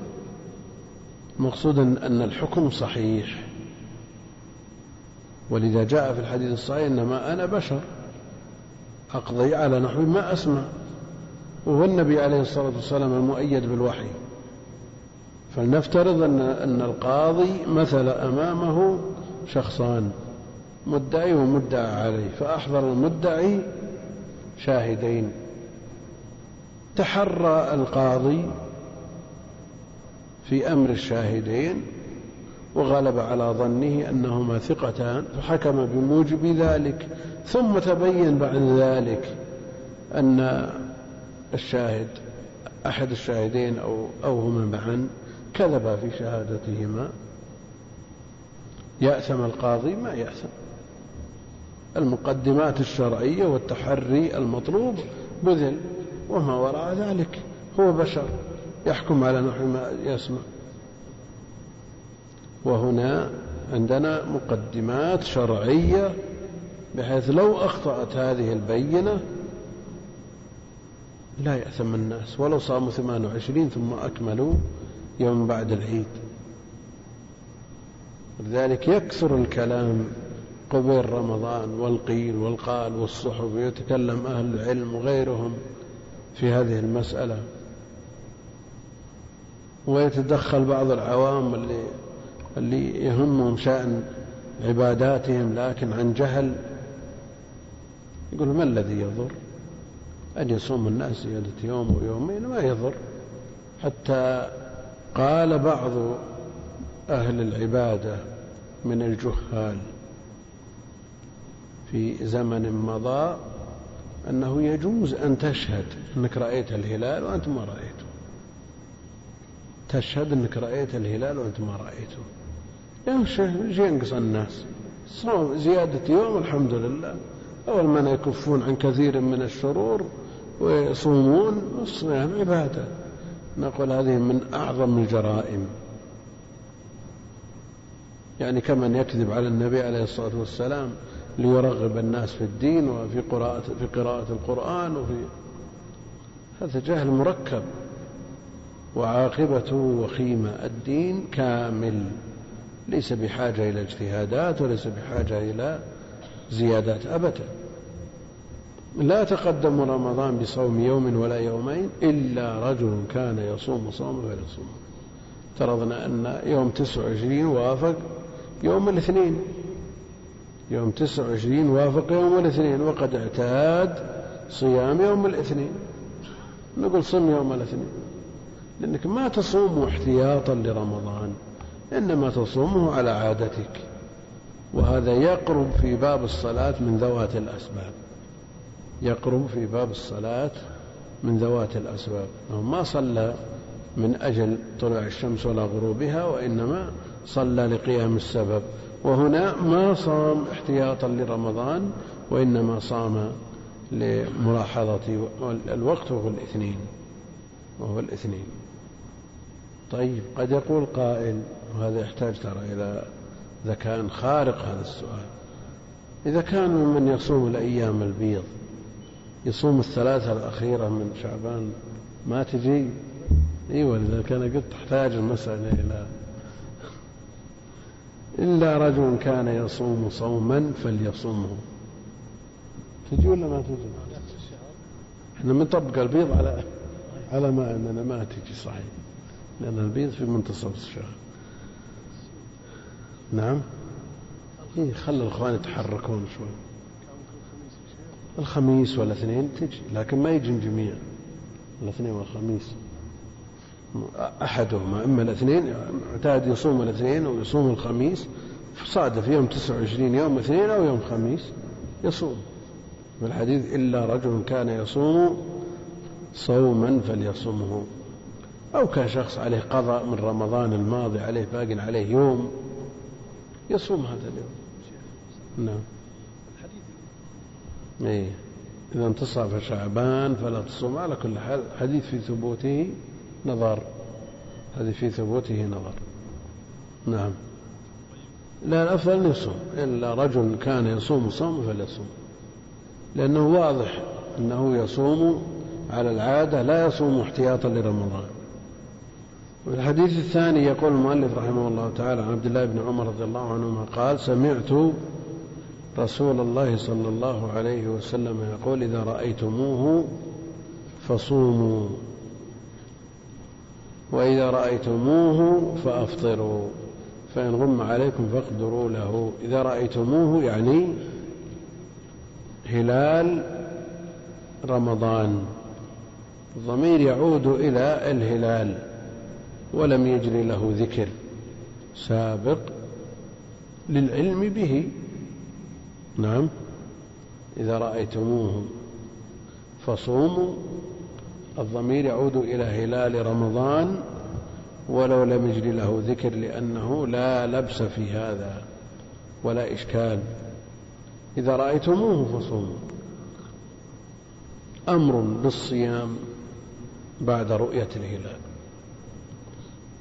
مقصود أن الحكم صحيح. ولذا جاء في الحديث الصحيح إنما أنا بشر أقضي على نحو ما أسمع. وهو النبي عليه الصلاة والسلام المؤيد بالوحي. فلنفترض أن أن القاضي مثل أمامه شخصان مدعي ومدعى عليه فأحضر المدعي شاهدين. تحرى القاضي في أمر الشاهدين وغلب على ظنه أنهما ثقتان فحكم بموجب ذلك. ثم تبين بعد ذلك أن الشاهد أحد الشاهدين أو أو هما معا كذبا في شهادتهما. يأثم القاضي ما يأثم. المقدمات الشرعية والتحري المطلوب بذل وما وراء ذلك. هو بشر يحكم على نحو ما يسمع. وهنا عندنا مقدمات شرعية بحيث لو أخطأت هذه البينة لا يأثم الناس. ولو صاموا ثمان وعشرين ثم أكملوا يوم بعد العيد. لذلك يكثر الكلام قبيل رمضان والقيل والقال والصحف ويتكلم أهل العلم وغيرهم في هذه المسألة. ويتدخل بعض العوام اللي اللي يهمهم شأن عباداتهم لكن عن جهل يقول ما الذي يضر؟ أن يصوم الناس زيادة يوم ويومين ما يضر. حتى قال بعض أهل العبادة من الجهال في زمن مضى أنه يجوز أن تشهد أنك رأيت الهلال وأنت ما رأيته. تشهد أنك رأيت الهلال وأنت ما رأيته. إيش ينقص الناس. صوم زيادة يوم الحمد لله. أول ما يكفون عن كثير من الشرور ويصومون الصيام عبادة. نقول هذه من أعظم الجرائم. يعني كمن يكذب على النبي عليه الصلاة والسلام ليرغب الناس في الدين وفي قراءة في قراءة القرآن وفي هذا جهل مركب. وعاقبته وخيمة الدين كامل. ليس بحاجة إلى اجتهادات وليس بحاجة إلى زيادات أبدا. لا تقدم رمضان بصوم يوم ولا يومين إلا رجل كان يصوم صوم فليصوم افترضنا أن يوم تسع وعشرين وافق يوم الاثنين. يوم تسع وعشرين وافق يوم الاثنين وقد اعتاد صيام يوم الاثنين. نقول صم يوم الاثنين لأنك ما تصوم احتياطا لرمضان إنما تصومه على عادتك وهذا يقرب في باب الصلاة من ذوات الأسباب. يقرب في باب الصلاة من ذوات الأسباب. ما صلى من أجل طلوع الشمس ولا غروبها وإنما صلى لقيام السبب. وهنا ما صام احتياطا لرمضان وإنما صام لملاحظة الوقت وهو الاثنين. وهو الاثنين. طيب قد يقول قائل وهذا يحتاج ترى إلى ذكاء خارق هذا السؤال إذا كان ممن يصوم الأيام البيض يصوم الثلاثة الأخيرة من شعبان ما تجي؟ إيوه لذلك أنا قلت تحتاج المسألة إلى إلا رجل كان يصوم صوما فليصومه. تجي ولا ما تجي؟ إحنا بنطبق البيض على على ما إننا ما تجي صحيح. لأن البيض في منتصف الشهر. نعم؟ إيه خلي الإخوان يتحركون شوي. الخميس والاثنين تجي لكن ما يجي الجميع. الاثنين والخميس. أحدهما إما الاثنين اعتاد يصوم الاثنين أو يصوم الخميس صادف يوم 29 يوم اثنين أو يوم خميس يصوم. في الحديث إلا رجل كان يصوم صوما فليصومه أو كان شخص عليه قضاء من رمضان الماضي عليه باق عليه يوم يصوم هذا اليوم. نعم. إيه. إذا انتصف شعبان فلا تصوم. على كل حال حديث في ثبوته نظر. هذه في ثبوته نظر. نعم. لا الأفضل أن يصوم. إلا رجل كان يصوم صوم فليصوم. لأنه واضح أنه يصوم على العادة لا يصوم احتياطا لرمضان. والحديث الثاني يقول المؤلف رحمه الله تعالى عن عبد الله بن عمر رضي الله عنهما قال سمعت رسول الله صلى الله عليه وسلم يقول إذا رأيتموه فصوموا وإذا رأيتموه فأفطروا فإن غم عليكم فاقدروا له. إذا رأيتموه يعني هلال رمضان الضمير يعود إلى الهلال ولم يجري له ذكر سابق للعلم به. نعم. إذا رأيتموه فصوموا الضمير يعود إلى هلال رمضان ولو لم يجري له ذكر لأنه لا لبس في هذا ولا إشكال. إذا رأيتموه فصوموا. أمر بالصيام بعد رؤية الهلال.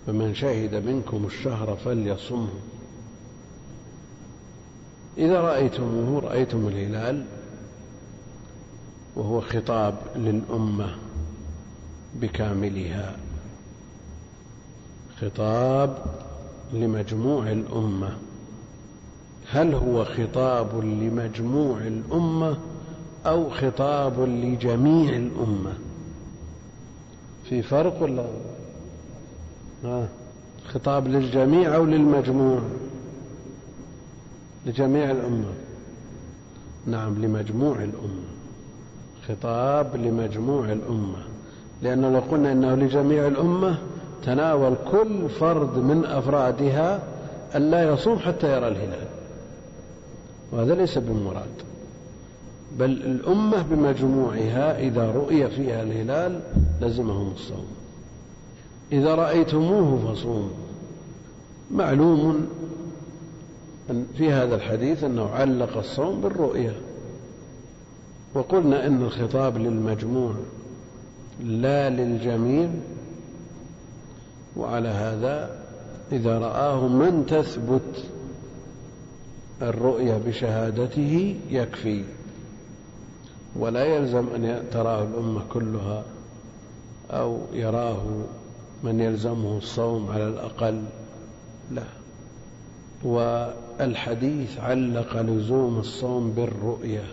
فمن شهد منكم الشهر فليصمه. إذا رأيتموه رأيتم الهلال وهو خطاب للأمة بكاملها. خطاب لمجموع الأمة. هل هو خطاب لمجموع الأمة أو خطاب لجميع الأمة؟ في فرق ولا آه. خطاب للجميع أو للمجموع؟ لجميع الأمة. نعم لمجموع الأمة. خطاب لمجموع الأمة. لأنه لو قلنا إنه لجميع الأمة تناول كل فرد من أفرادها أن لا يصوم حتى يرى الهلال. وهذا ليس بمراد. بل الأمة بمجموعها إذا رؤي فيها الهلال لزمهم الصوم. إذا رأيتموه فصوموا معلوم في هذا الحديث أنه علق الصوم بالرؤية. وقلنا أن الخطاب للمجموع لا للجميع وعلى هذا إذا رآه من تثبت الرؤية بشهادته يكفي. ولا يلزم أن تراه الأمة كلها أو يراه من يلزمه الصوم على الأقل. لا. والحديث علق لزوم الصوم بالرؤية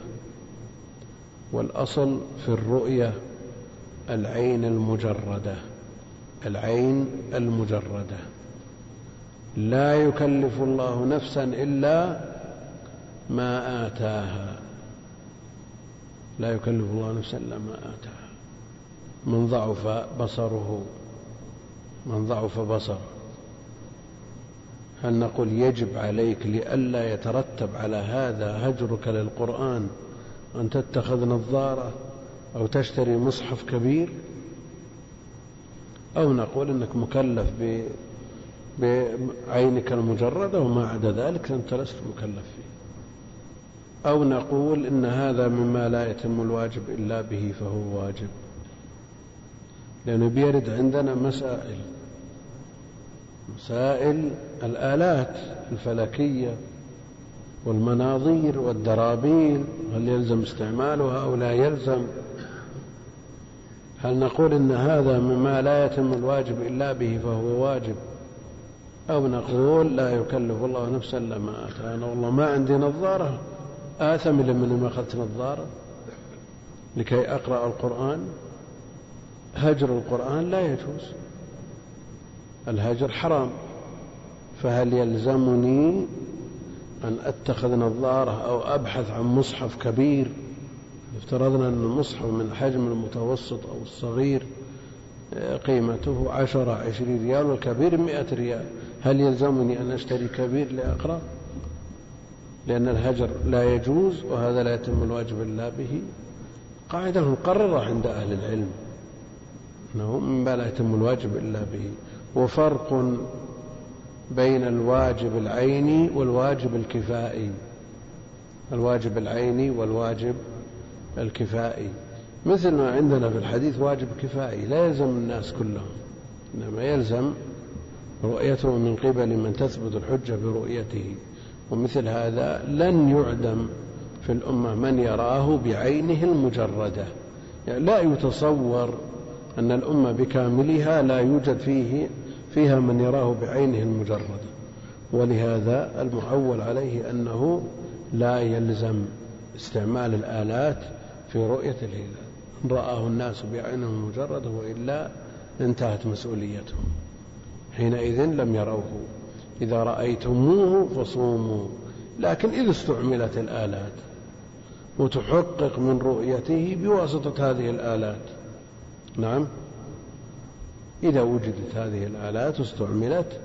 والأصل في الرؤية العين المجردة العين المجردة. لا يكلف الله نفسا إلا ما آتاها. لا يكلف الله نفسا إلا ما آتاها. من ضعف بصره من ضعف بصره. هل نقول يجب عليك لئلا يترتب على هذا هجرك للقرآن أن تتخذ نظارة أو تشتري مصحف كبير أو نقول أنك مكلف بعينك المجردة وما عدا ذلك أنت لست مكلف فيه. أو نقول إن هذا مما لا يتم الواجب إلا به فهو واجب. لأنه بيرد عندنا مسائل مسائل الآلات الفلكية والمناظير والدرابيل هل يلزم استعمالها أو لا يلزم؟ هل نقول إن هذا مما لا يتم الواجب إلا به فهو واجب؟ أو نقول لا يكلف الله نفسا إلا ما آتانا والله ما عندي نظارة. آثم لمن ما أخذت نظارة؟ لكي أقرأ القرآن؟ هجر القرآن لا يجوز. الهجر حرام. فهل يلزمني أن أتخذ نظارة أو أبحث عن مصحف كبير؟ افترضنا أن المصحف من الحجم المتوسط أو الصغير قيمته عشرة عشرين ريال والكبير مئة ريال. هل يلزمني أن أشتري كبير لأقرأ؟ لأن الهجر لا يجوز وهذا لا يتم الواجب إلا به. قاعدة مقررة عند أهل العلم. أنه مما لا يتم الواجب إلا به. وفرق بين الواجب العيني والواجب الكفائي الواجب العيني والواجب الكفائي مثل ما عندنا في الحديث واجب كفائي. لا يلزم الناس كلهم. إنما يلزم رؤيته من قبل من تثبت الحجة برؤيته. ومثل هذا لن يعدم في الأمة من يراه بعينه المجردة. يعني لا يتصور أن الأمة بكاملها لا يوجد فيه فيها من يراه بعينه المجردة ولهذا المعول عليه أنه لا يلزم استعمال الآلات في رؤية الهلال. رآه الناس بعينهم المجردة وإلا انتهت مسؤوليتهم حينئذ لم يروه. إذا رأيتموه فصوموا. لكن إذا استعملت الآلات وتحقق من رؤيته بواسطة هذه الآلات. نعم؟ إذا وجدت هذه الآلات واستعملت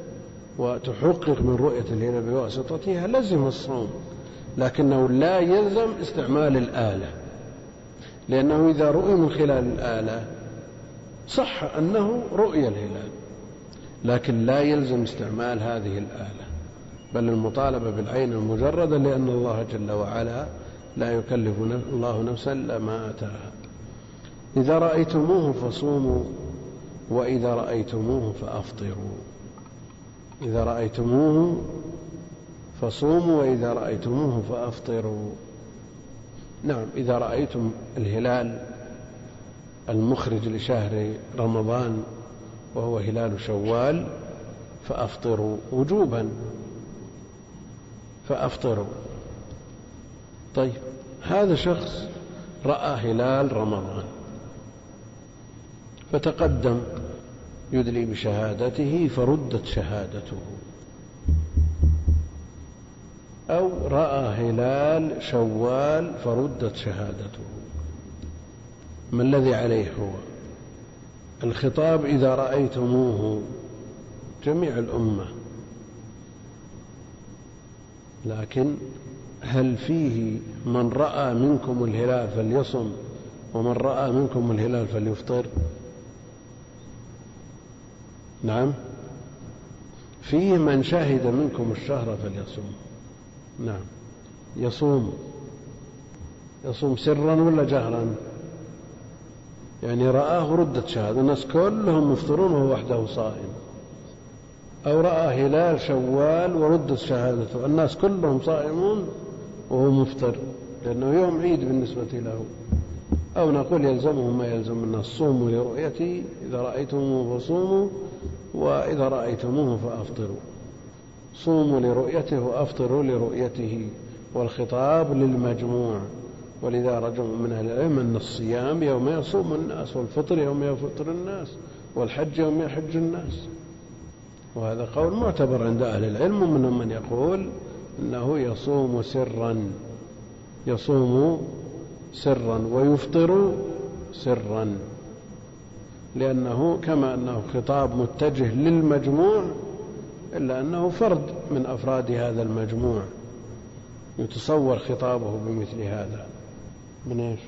وتحقق من رؤية الهلال بواسطتها لزم الصوم لكنه لا يلزم استعمال الآلة. لأنه إذا رؤي من خلال الآلة صح أنه رؤي الهلال لكن لا يلزم استعمال هذه الآلة. بل المطالبة بالعين المجردة لأن الله جل وعلا لا يكلف الله نفسا إلا ما آتاها. إذا رأيتموه فصوموا. وإذا رأيتموه فأفطروا. إذا رأيتموه فصوموا وإذا رأيتموه فأفطروا. نعم إذا رأيتم الهلال المخرج لشهر رمضان وهو هلال شوال فأفطروا وجوبا. فأفطروا. طيب هذا شخص رأى هلال رمضان. فتقدم يدلي بشهادته فردت شهادته. أو رأى هلال شوال فردت شهادته. ما الذي عليه هو؟ الخطاب إذا رأيتموه جميع الأمة. لكن هل فيه من رأى منكم الهلال فليصم ومن رأى منكم الهلال فليفطر؟ نعم. فيه من شهد منكم الشهر فليصوم. نعم. يصوم. يصوم سرا ولا جهرا؟ يعني رآه ردت شهادة. الناس كلهم مفطرون وهو وحده صائم. أو رأى هلال شوال وردت شهادته. الناس كلهم صائمون وهو مفطر. لأنه يوم عيد بالنسبة له. أو نقول يلزمه ما يلزم الناس صوموا لرؤيته إذا رأيتموه فصوموا وإذا رأيتموه فأفطروا. صوموا لرؤيته وأفطروا لرؤيته والخطاب للمجموع. ولذا رجل من أهل العلم أن الصيام يوم يصوم الناس والفطر يوم يفطر الناس والحج يوم يحج الناس. وهذا قول معتبر عند أهل العلم ومنهم من يقول أنه يصوم سرا يصوم سرا ويفطر سرا لأنه كما أنه خطاب متجه للمجموع إلا أنه فرد من أفراد هذا المجموع. يتصور خطابه بمثل هذا. من إيش؟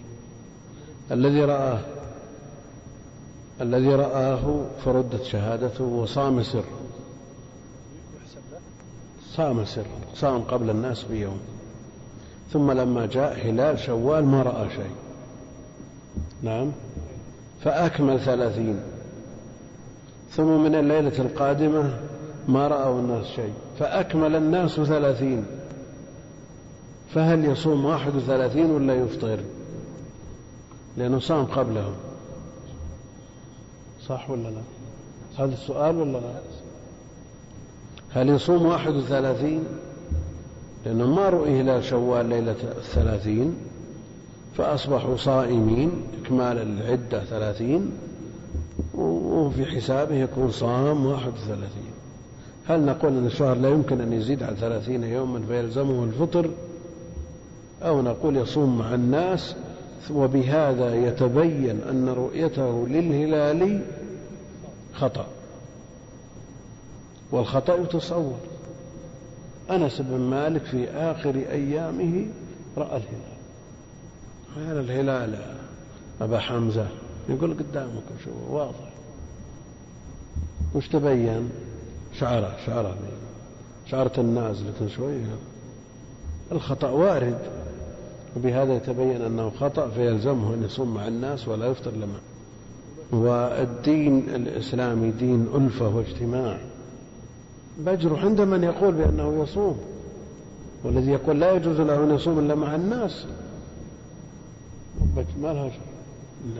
الذي رآه. الذي رآه فردت شهادته وصام سر. صام سر. صام قبل الناس بيوم. ثم لما جاء هلال شوال ما رأى شيء. نعم. فأكمل ثلاثين. ثم من الليلة القادمة ما رأوا الناس شيء. فأكمل الناس ثلاثين. فهل يصوم واحد وثلاثين ولا يفطر؟ لأنه صام قبلهم. صح ولا لا؟ هذا السؤال ولا لا؟ هل يصوم واحد وثلاثين؟ لأنه ما رؤي هلال شوال ليلة الثلاثين فأصبحوا صائمين إكمال العدة ثلاثين وفي حسابه يكون صام واحد وثلاثين. هل نقول أن الشهر لا يمكن أن يزيد عن ثلاثين يوما فيلزمه الفطر؟ أو نقول يصوم مع الناس وبهذا يتبين أن رؤيته للهلال خطأ. والخطأ يتصور أنس بن مالك في آخر أيامه رأى الهلال. قال الهلال أبا حمزة يقول قدامك شو؟ واضح. وش تبين؟ شعره شعره شعرة النازلة شوية الخطأ وارد. وبهذا يتبين أنه خطأ فيلزمه أن يصوم مع الناس ولا يفطر لما. والدين الإسلامي دين ألفة واجتماع. بجرح عند من يقول بأنه يصوم والذي يقول لا يجوز له أن يصوم إلا مع الناس. ما لها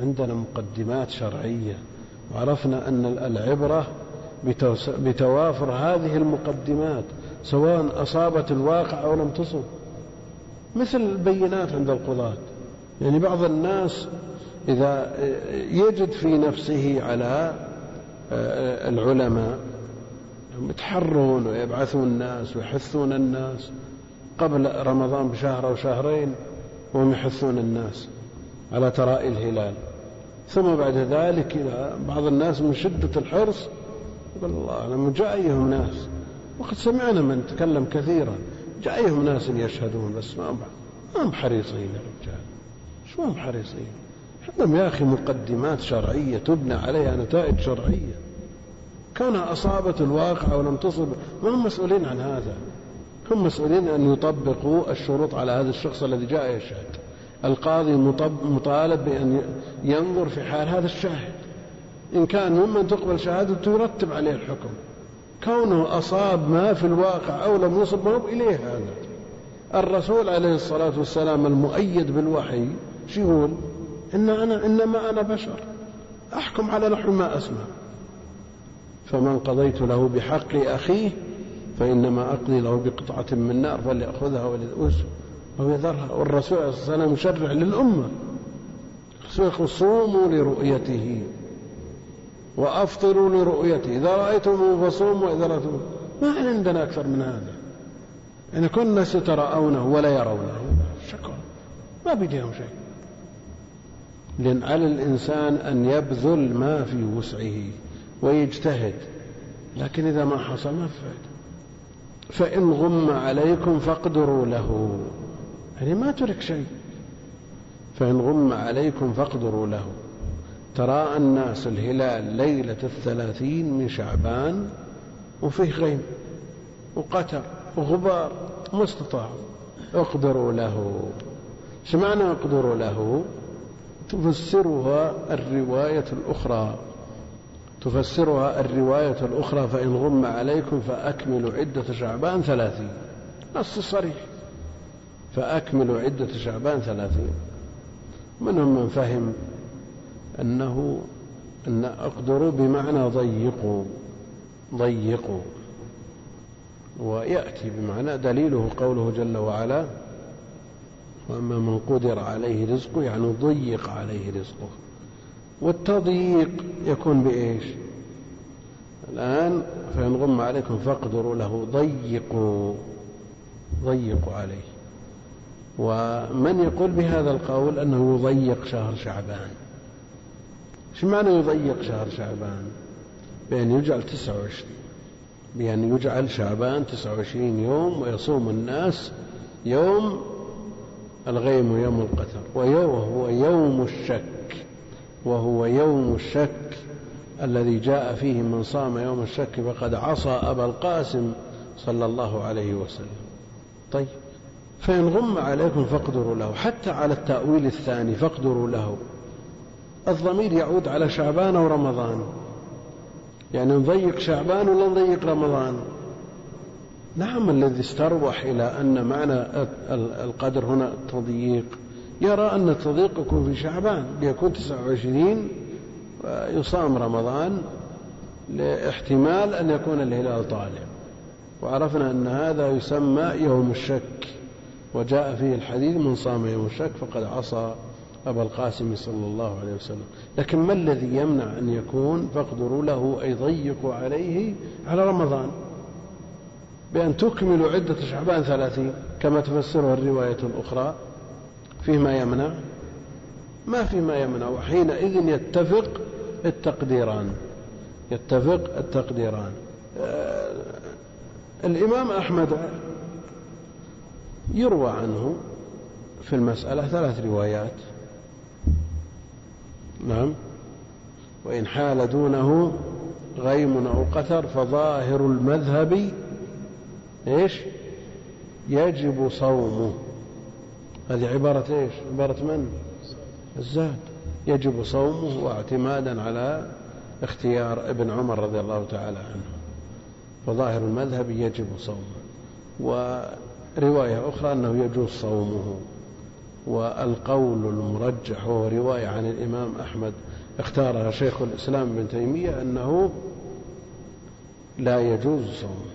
عندنا مقدمات شرعية وعرفنا أن العبرة بتوافر هذه المقدمات سواء أصابت الواقع أو لم تصب مثل البينات عند القضاة. يعني بعض الناس إذا يجد في نفسه على آه، العلماء يتحرون ويبعثون الناس ويحثون الناس قبل رمضان بشهر أو شهرين وهم يحثون الناس على ترائي الهلال. ثم بعد ذلك إذا بعض الناس من شدة الحرص يقول الله أعلم جاء أيهم ناس. وقد سمعنا من تكلم كثيرا جاء أيهم ناس يشهدون بس ما ما هم حريصين يا رجال. شو هم حريصين؟ عندهم يا أخي مقدمات شرعية تبنى عليها نتائج شرعية. كونها أصابت الواقع ولم تصب ما هم مسؤولين عن هذا؟ هم مسؤولين أن يطبقوا الشروط على هذا الشخص الذي جاء يشهد القاضي مطالب بأن ينظر في حال هذا الشاهد. إن كان ممن تقبل شهادته يرتب عليه الحكم. كونه أصاب ما في الواقع أو لم يصب ما إليه هذا. الرسول عليه الصلاة والسلام المؤيد بالوحي شو يقول؟ إن أنا إنما أنا بشر. أحكم على نحو ما أسمع. فمن قضيت له بحق أخيه فإنما أقضي له بقطعة من نار فليأخذها وليؤس. أو والرسول عليه الصلاة والسلام يشرع للأمة. صوموا لرؤيته. وأفطروا لرؤيته. إذا رأيتموه فصوموا وإذا رأيتموه. ما عندنا أكثر من هذا. يعني كل الناس يتراءونه ولا يرونه. شكرا. ما بيديهم شيء. لأن على الإنسان أن يبذل ما في وسعه. ويجتهد. لكن إذا ما حصل ما فائدة فإن غم عليكم فاقدروا له. يعني ما ترك شيء. فإن غم عليكم فاقدروا له. تراءى الناس الهلال ليلة الثلاثين من شعبان وفيه غيم وقتر وغبار ما استطاع اقدروا له. إيش معنى اقدروا له؟ تفسرها الرواية الأخرى. تفسرها الرواية الأخرى فإن غم عليكم فأكملوا عدة شعبان ثلاثين. نص صريح. فأكملوا عدة شعبان ثلاثين. منهم من فهم أنه أن أقدروا بمعنى ضيقوا ضيقوا. ويأتي بمعنى دليله قوله جل وعلا وأما من قدر عليه رزقه يعني ضيق عليه رزقه. والتضييق يكون بإيش؟ الآن فإن غم عليكم فاقدروا له ضيقوا ضيقوا عليه. ومن يقول بهذا القول أنه يضيق شهر شعبان؟ إيش معنى يضيق شهر شعبان؟ بأن يجعل تسعة وعشرين بأن يجعل شعبان تسعة وعشرين يوم ويصوم الناس يوم الغيم ويوم القتر وهو يوم الشك. وهو يوم الشك الذي جاء فيه من صام يوم الشك فقد عصى أبا القاسم صلى الله عليه وسلم. طيب فإن غم عليكم فاقدروا له حتى على التأويل الثاني فاقدروا له. الضمير يعود على شعبان أو رمضان يعني نضيق شعبان ولا نضيق رمضان؟ نعم الذي استروح إلى أن معنى القدر هنا التضييق يرى أن التضييق يكون في شعبان بيكون 29 ويصام رمضان لاحتمال أن يكون الهلال طالع. وعرفنا أن هذا يسمى يوم الشك وجاء فيه الحديث من صام يوم الشك فقد عصى أبا القاسم صلى الله عليه وسلم. لكن ما الذي يمنع أن يكون؟ فاقدروا له أي ضيقوا عليه على رمضان. بأن تكملوا عدة شعبان ثلاثين كما تفسرها الرواية الأخرى. فيه ما يمنع؟ ما في ما يمنع. وحينئذ يتفق التقديران. يتفق التقديران. آه، الإمام أحمد يروى عنه في المسألة ثلاث روايات. نعم. وإن حال دونه غيم أو قتر فظاهر المذهب إيش؟ يجب صومه. هذه عبارة إيش؟ عبارة من؟ الزاد. يجب صومه واعتمادا على اختيار ابن عمر رضي الله تعالى عنه. فظاهر المذهب يجب صومه. ورواية أخرى أنه يجوز صومه. والقول المرجح وهو رواية عن الإمام أحمد اختارها شيخ الإسلام ابن تيمية أنه لا يجوز صومه.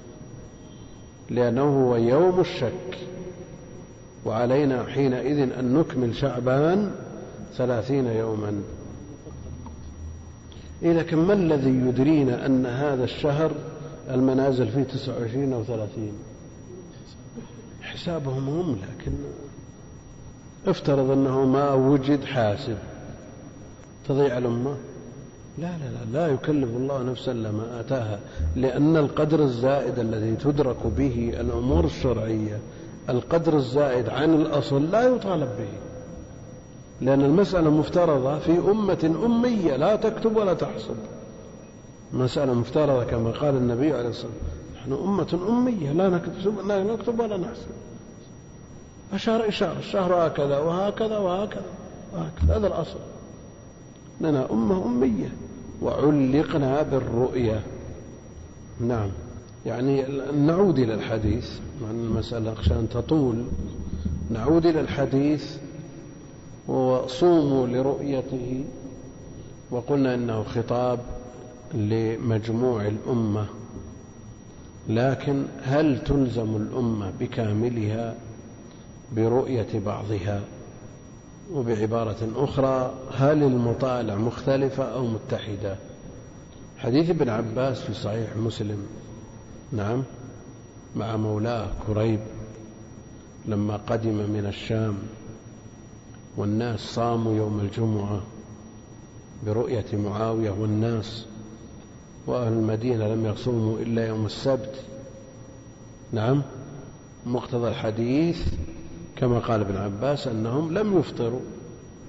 لأنه هو يوم الشك. وعلينا حينئذ أن نكمل شعبان ثلاثين يوما. إيه لكن ما الذي يدرينا أن هذا الشهر المنازل فيه تسعة وعشرين أو ثلاثين؟ حسابهم هم لكن افترض أنه ما وجد حاسب. تضيع الأمة؟ لا لا لا لا يكلف الله نفسا لما آتاها لأن القدر الزائد الذي تدرك به الأمور الشرعية القدر الزائد عن الأصل لا يطالب به لأن المسألة مفترضة في أمة أمية لا تكتب ولا تحسب. مسألة مفترضة كما قال النبي عليه الصلاة والسلام. نحن أمة أمية لا نكتب, لا نكتب ولا نحسب. أشار إشارة الشهر هكذا وهكذا وهكذا وهكذا. هذا الأصل. إننا أمة أمية وعلقنا بالرؤية. نعم. يعني نعود إلى الحديث مع المسألة عشان تطول. نعود إلى الحديث وصوموا لرؤيته. وقلنا إنه خطاب لمجموع الأمة. لكن هل تلزم الأمة بكاملها برؤية بعضها وبعبارة أخرى؟ هل المطالع مختلفة أو متحدة؟ حديث ابن عباس في صحيح مسلم. نعم مع مولاة كريب لما قدم من الشام والناس صاموا يوم الجمعة برؤية معاوية والناس وأهل المدينة لم يصوموا إلا يوم السبت. نعم مقتضى الحديث كما قال ابن عباس أنهم لم يفطروا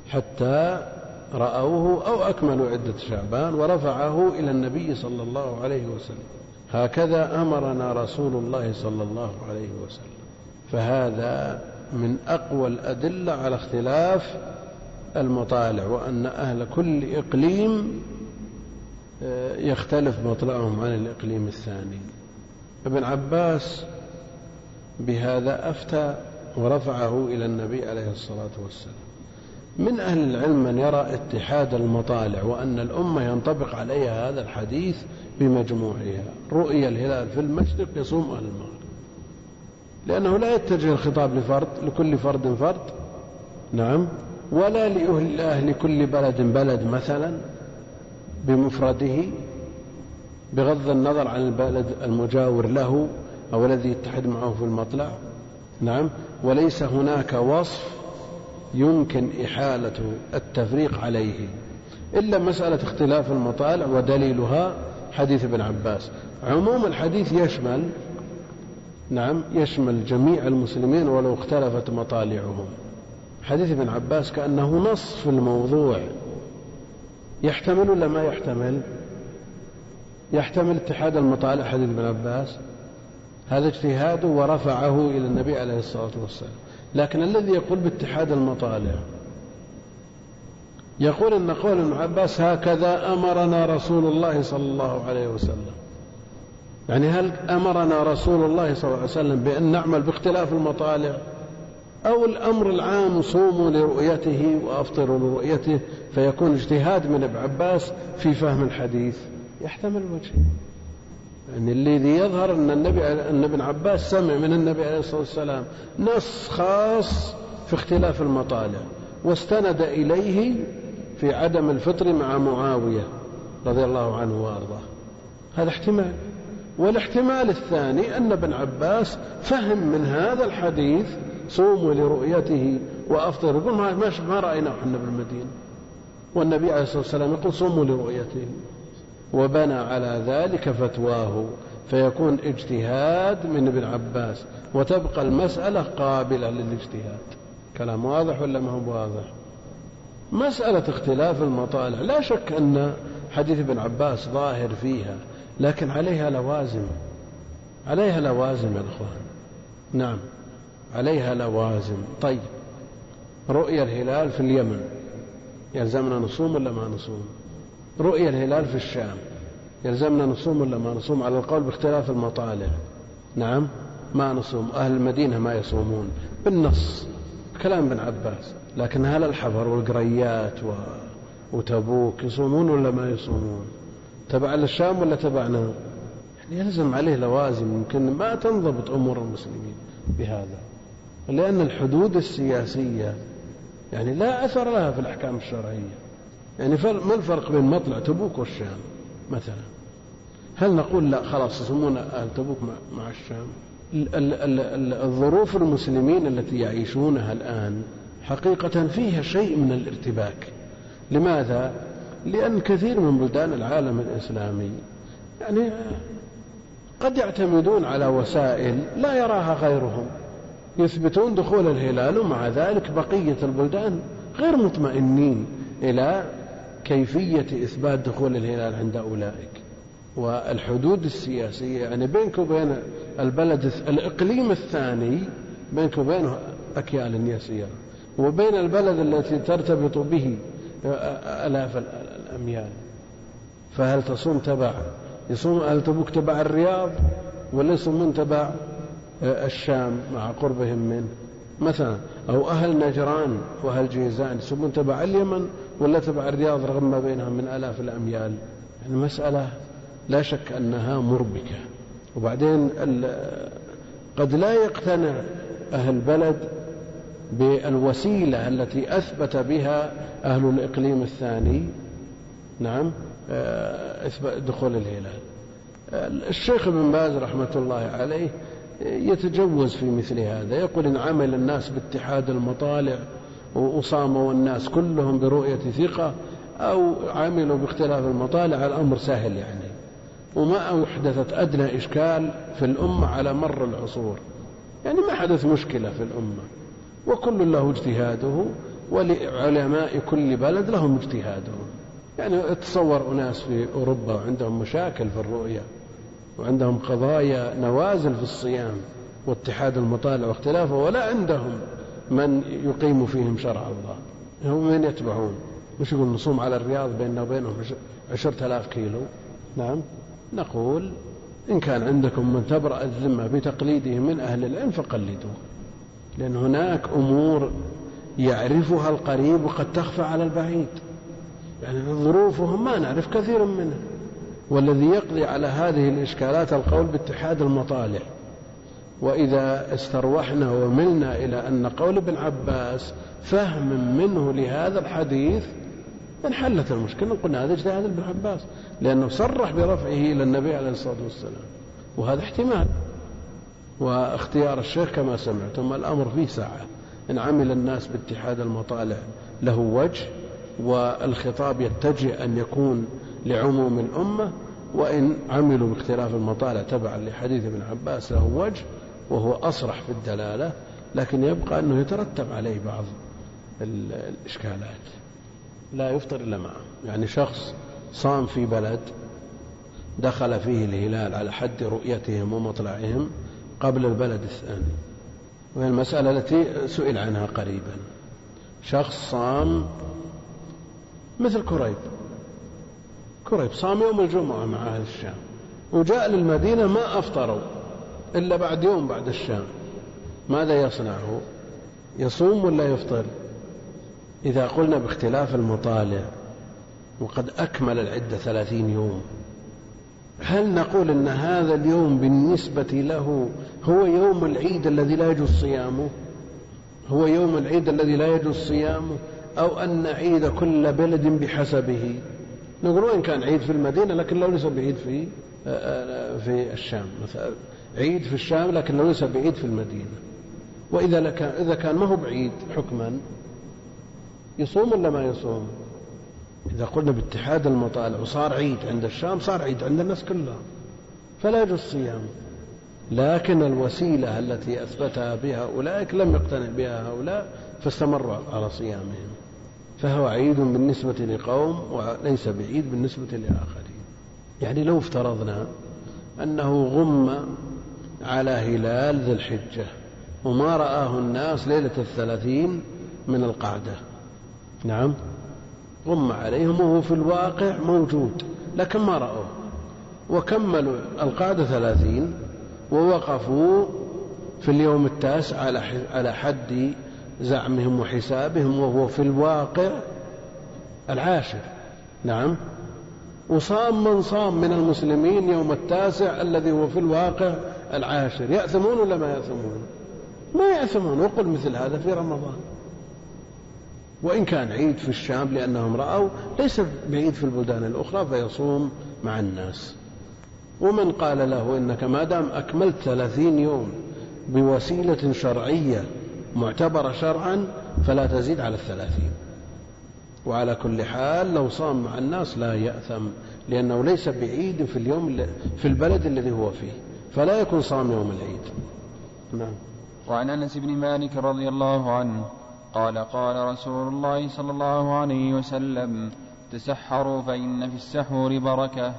حتى رأوه أو أكملوا عدة شعبان ورفعه إلى النبي صلى الله عليه وسلم. هكذا أمرنا رسول الله صلى الله عليه وسلم. فهذا من أقوى الأدلة على اختلاف المطالع وأن أهل كل إقليم آه، يختلف مطلعهم عن الإقليم الثاني. ابن عباس بهذا أفتى ورفعه إلى النبي عليه الصلاة والسلام. من أهل العلم من يرى اتحاد المطالع وأن الأمة ينطبق عليها هذا الحديث بمجموعها. رؤيا الهلال في المشرق يصوم أهل المغرب. لأنه لا يتجه الخطاب لفرد لكل فرد فرد. نعم. ولا لأهل كل بلد بلد مثلا بمفرده بغض النظر عن البلد المجاور له أو الذي يتحد معه في المطلع. نعم. وليس هناك وصف يمكن إحالة التفريق عليه إلا مسألة اختلاف المطالع ودليلها حديث ابن عباس. عموم الحديث يشمل نعم يشمل جميع المسلمين ولو اختلفت مطالعهم. حديث ابن عباس كأنه نص في الموضوع. يحتمل ولا ما يحتمل؟ يحتمل اتحاد المطالع حديث ابن عباس. هذا اجتهاده ورفعه إلى النبي عليه الصلاة والسلام. لكن الذي يقول باتحاد المطالع يقول إن قول ابن عباس هكذا أمرنا رسول الله صلى الله عليه وسلم. يعني هل أمرنا رسول الله صلى الله عليه وسلم بأن نعمل باختلاف المطالع؟ أو الأمر العام صوموا لرؤيته وأفطروا لرؤيته فيكون اجتهاد من ابن عباس في فهم الحديث؟ يحتمل وجهين يعني الذي يظهر أن النبي أن ابن عباس سمع من النبي عليه الصلاة والسلام نص خاص في اختلاف المطالع واستند إليه في عدم الفطر مع معاوية رضي الله عنه وأرضاه. هذا احتمال. والاحتمال الثاني أن ابن عباس فهم من هذا الحديث صوموا لرؤيته وأفطر. يقول ما, ما رأيناه إحنا بالمدينة. والنبي عليه الصلاة والسلام يقول صوموا لرؤيته. وبنى على ذلك فتواه فيكون اجتهاد من ابن عباس وتبقى المسألة قابلة للاجتهاد. كلام واضح ولا ما هو واضح؟ مسألة اختلاف المطالع لا شك أن حديث ابن عباس ظاهر فيها لكن عليها لوازم. عليها لوازم يا إخوان. نعم عليها لوازم. طيب رؤيا الهلال في اليمن يلزمنا نصوم ولا ما نصوم؟ رؤيا الهلال في الشام. يلزمنا نصوم ولا ما نصوم؟ على القول باختلاف المطالع نعم ما نصوم. أهل المدينة ما يصومون. بالنص كلام ابن عباس. لكن هل الحفر والقريات و... وتبوك يصومون ولا ما يصومون؟ تبع للشام ولا تبعنا؟ يعني يلزم عليه لوازم. يمكن ما تنضبط أمور المسلمين بهذا. لأن الحدود السياسية يعني لا أثر لها في الأحكام الشرعية. يعني ما الفرق بين مطلع تبوك والشام مثلا؟ هل نقول لا خلاص يسمون أهل تبوك مع الشام؟ الظروف المسلمين التي يعيشونها الآن حقيقة فيها شيء من الارتباك. لماذا؟ لأن كثير من بلدان العالم الإسلامي يعني قد يعتمدون على وسائل لا يراها غيرهم. يثبتون دخول الهلال ومع ذلك بقية البلدان غير مطمئنين إلى كيفية إثبات دخول الهلال عند أولئك. والحدود السياسية يعني بينك وبين البلد الإقليم الثاني بينك وبينه أكيال يسيرة. وبين البلد التي ترتبط به آلاف الأميال. فهل تصوم تبع يصوم أهل تبوك تبع الرياض ولا يصومون تبع الشام مع قربهم منه مثلا أو أهل نجران وأهل جيزان يصومون تبع اليمن ولا تبع الرياض رغم ما بينها من آلاف الأميال. يعني مسألة لا شك أنها مربكة. وبعدين قد لا يقتنع أهل البلد بالوسيلة التي أثبت بها أهل الإقليم الثاني. نعم آه، دخول الهلال. الشيخ ابن باز رحمة الله عليه يتجوز في مثل هذا يقول إن عمل الناس باتحاد المطالع وصاموا الناس كلهم برؤية ثقة أو عملوا باختلاف المطالع الأمر سهل يعني. وما أحدثت أدنى إشكال في الأمة على مر العصور. يعني ما حدث مشكلة في الأمة. وكل له اجتهاده ولعلماء كل بلد لهم اجتهادهم يعني تصور أناس في أوروبا وعندهم مشاكل في الرؤية وعندهم قضايا نوازل في الصيام واتحاد المطالع واختلافه ولا عندهم. من يقيم فيهم شرع الله. هم من يتبعون. مش يقول نصوم على الرياض بيننا وبينهم عشرة آلاف كيلو. نعم. نقول إن كان عندكم من تبرأ الذمة بتقليده من أهل العلم فقلدوه. لأن هناك أمور يعرفها القريب وقد تخفى على البعيد. يعني ظروفهم ما نعرف كثير منها. والذي يقضي على هذه الإشكالات القول باتحاد المطالع. وإذا استروحنا وملنا إلى أن قول ابن عباس فهم منه لهذا الحديث انحلت المشكلة قلنا هذا اجتهاد ابن عباس لأنه صرح برفعه إلى النبي عليه الصلاة والسلام وهذا احتمال واختيار الشيخ كما سمعتم الأمر فيه ساعة إن عمل الناس باتحاد المطالع له وجه والخطاب يتجه أن يكون لعموم الأمة وإن عملوا باختلاف المطالع تبعا لحديث ابن عباس له وجه وهو أصرح في الدلالة لكن يبقى أنه يترتب عليه بعض الإشكالات. لا يفطر إلا معه. يعني شخص صام في بلد دخل فيه الهلال على حد رؤيتهم ومطلعهم قبل البلد الثاني. وهي المسألة التي سئل عنها قريبا. شخص صام مثل كريب. كريب صام يوم الجمعة مع أهل الشام. وجاء للمدينة ما أفطروا. إلا بعد يوم بعد الشام. ماذا يصنع هو يصوم ولا يفطر؟ إذا قلنا باختلاف المطالع وقد أكمل العدة ثلاثين يوم هل نقول أن هذا اليوم بالنسبة له هو يوم العيد الذي لا يجوز صيامه؟ هو يوم العيد الذي لا يجوز صيامه؟ أو أن عيد كل بلد بحسبه؟ نقول وإن كان عيد في المدينة لكن لو ليس بعيد في في الشام. مثلا عيد في الشام لكن لو ليس بعيد في المدينة. وإذا إذا كان ما هو بعيد حكما يصوم ولا ما يصوم؟ إذا قلنا باتحاد المطالع وصار عيد عند الشام صار عيد عند الناس كلها. فلا يجوز الصيام لكن الوسيلة التي أثبتها بها أولئك لم يقتنع بها هؤلاء فاستمروا على صيامهم. فهو عيد بالنسبة لقوم وليس بعيد بالنسبة لآخرين. يعني لو افترضنا أنه غم على هلال ذي الحجة وما رآه الناس ليلة الثلاثين من القعدة. نعم. غم عليهم وهو في الواقع موجود لكن ما رأوه. وكملوا القاعدة ثلاثين ووقفوا في اليوم التاسع على على حد زعمهم وحسابهم وهو في الواقع العاشر. نعم. وصام من صام من المسلمين يوم التاسع الذي هو في الواقع العاشر يأثمون ولا ما يأثمون؟ ما يأثمون. وقل مثل هذا في رمضان. وإن كان عيد في الشام لأنهم رأوا ليس بعيد في البلدان الأخرى فيصوم مع الناس. ومن قال له إنك ما دام أكملت ثلاثين يوم بوسيلة شرعية معتبرة شرعا فلا تزيد على الثلاثين. وعلى كل حال لو صام مع الناس لا يأثم لأنه ليس بعيد في اليوم في البلد الذي هو فيه. فلا يكون صام يوم العيد. نعم. وعن أنس بن مالك رضي الله عنه قال قال رسول الله صلى الله عليه وسلم تسحروا فإن في السحور بركة.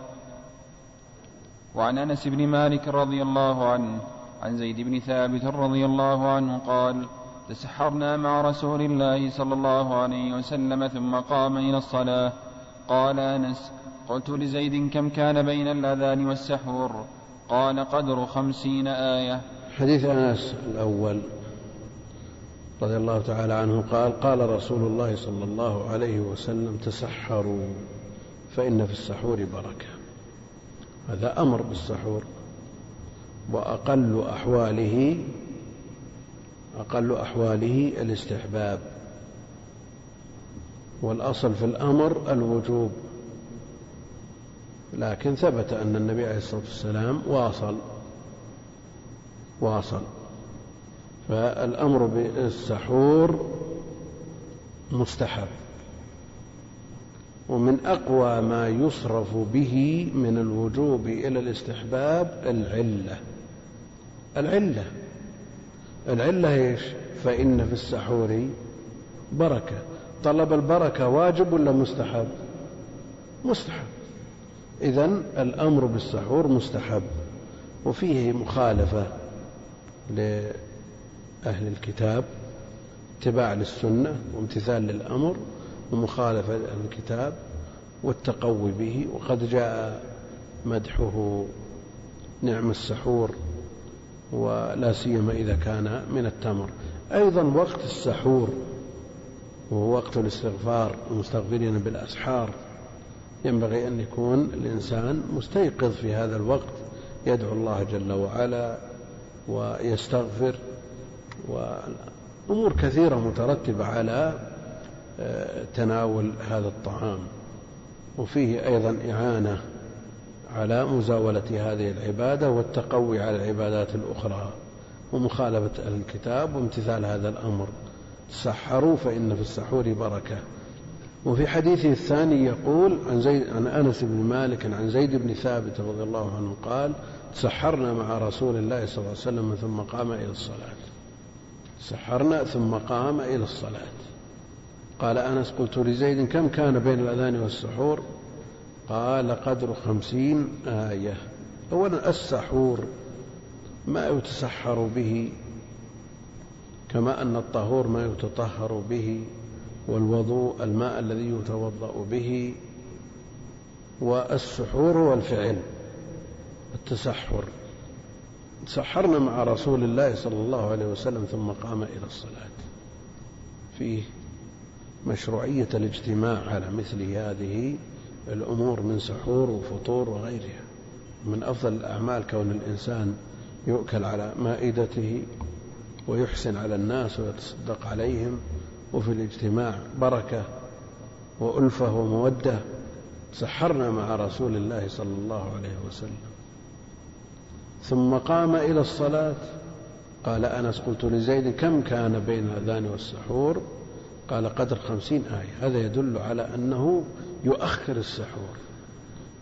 وعن أنس بن مالك رضي الله عنه عن زيد بن ثابت رضي الله عنه قال تسحرنا مع رسول الله صلى الله عليه وسلم ثم قام إلى الصلاة. قال أنس قلت لزيد كم كان بين الأذان والسحور؟ قال قدر خمسين آية. حديث أنس الأول رضي الله تعالى عنه قال قال رسول الله صلى الله عليه وسلم تسحروا فإن في السحور بركة. هذا أمر بالسحور وأقل أحواله أقل أحواله الاستحباب. والأصل في الأمر الوجوب. لكن ثبت أن النبي عليه الصلاة والسلام واصل واصل. فالأمر بالسحور مستحب. ومن أقوى ما يصرف به من الوجوب إلى الاستحباب العلة. العلة. العلة إيش؟ فإن في السحور بركة. طلب البركة واجب ولا مستحب؟ مستحب. إذا الأمر بالسحور مستحب وفيه مخالفة لأهل الكتاب اتباع للسنة وامتثال للأمر ومخالفة لأهل الكتاب والتقوي به وقد جاء مدحه نعم السحور ولا سيما إذا كان من التمر. أيضا وقت السحور وهو وقت الاستغفار المستغفرين بالأسحار ينبغي أن يكون الإنسان مستيقظ في هذا الوقت يدعو الله جل وعلا ويستغفر وأمور كثيرة مترتبة على آه، تناول هذا الطعام. وفيه أيضا إعانة على مزاولة هذه العبادة والتقوي على العبادات الأخرى ومخالفة أهل الكتاب وامتثال هذا الأمر. تسحروا فإن في السحور بركة. وفي حديثه الثاني يقول عن زيد عن أنس بن مالك عن زيد بن ثابت رضي الله عنه قال تسحرنا مع رسول الله صلى الله عليه وسلم ثم قام إلى الصلاة. سحرنا ثم قام إلى الصلاة. قال أنس قلت لزيد كم كان بين الأذان والسحور؟ قال قدر خمسين آية. اولا السحور ما يتسحر به كما أن الطهور ما يتطهر به. والوضوء الماء الذي يتوضأ به والسحور والفعل التسحر. تسحرنا مع رسول الله صلى الله عليه وسلم ثم قام إلى الصلاة. فيه مشروعية الاجتماع على مثل هذه الأمور من سحور وفطور وغيرها. من أفضل الأعمال كون الإنسان يؤكل على مائدته ويحسن على الناس ويتصدق عليهم. وفي الاجتماع بركة وألفة ومودة سحرنا مع رسول الله صلى الله عليه وسلم. ثم قام إلى الصلاة قال أنس قلت لزيد كم كان بين الأذان والسحور؟ قال قدر خمسين آية. هذا يدل على أنه يؤخر السحور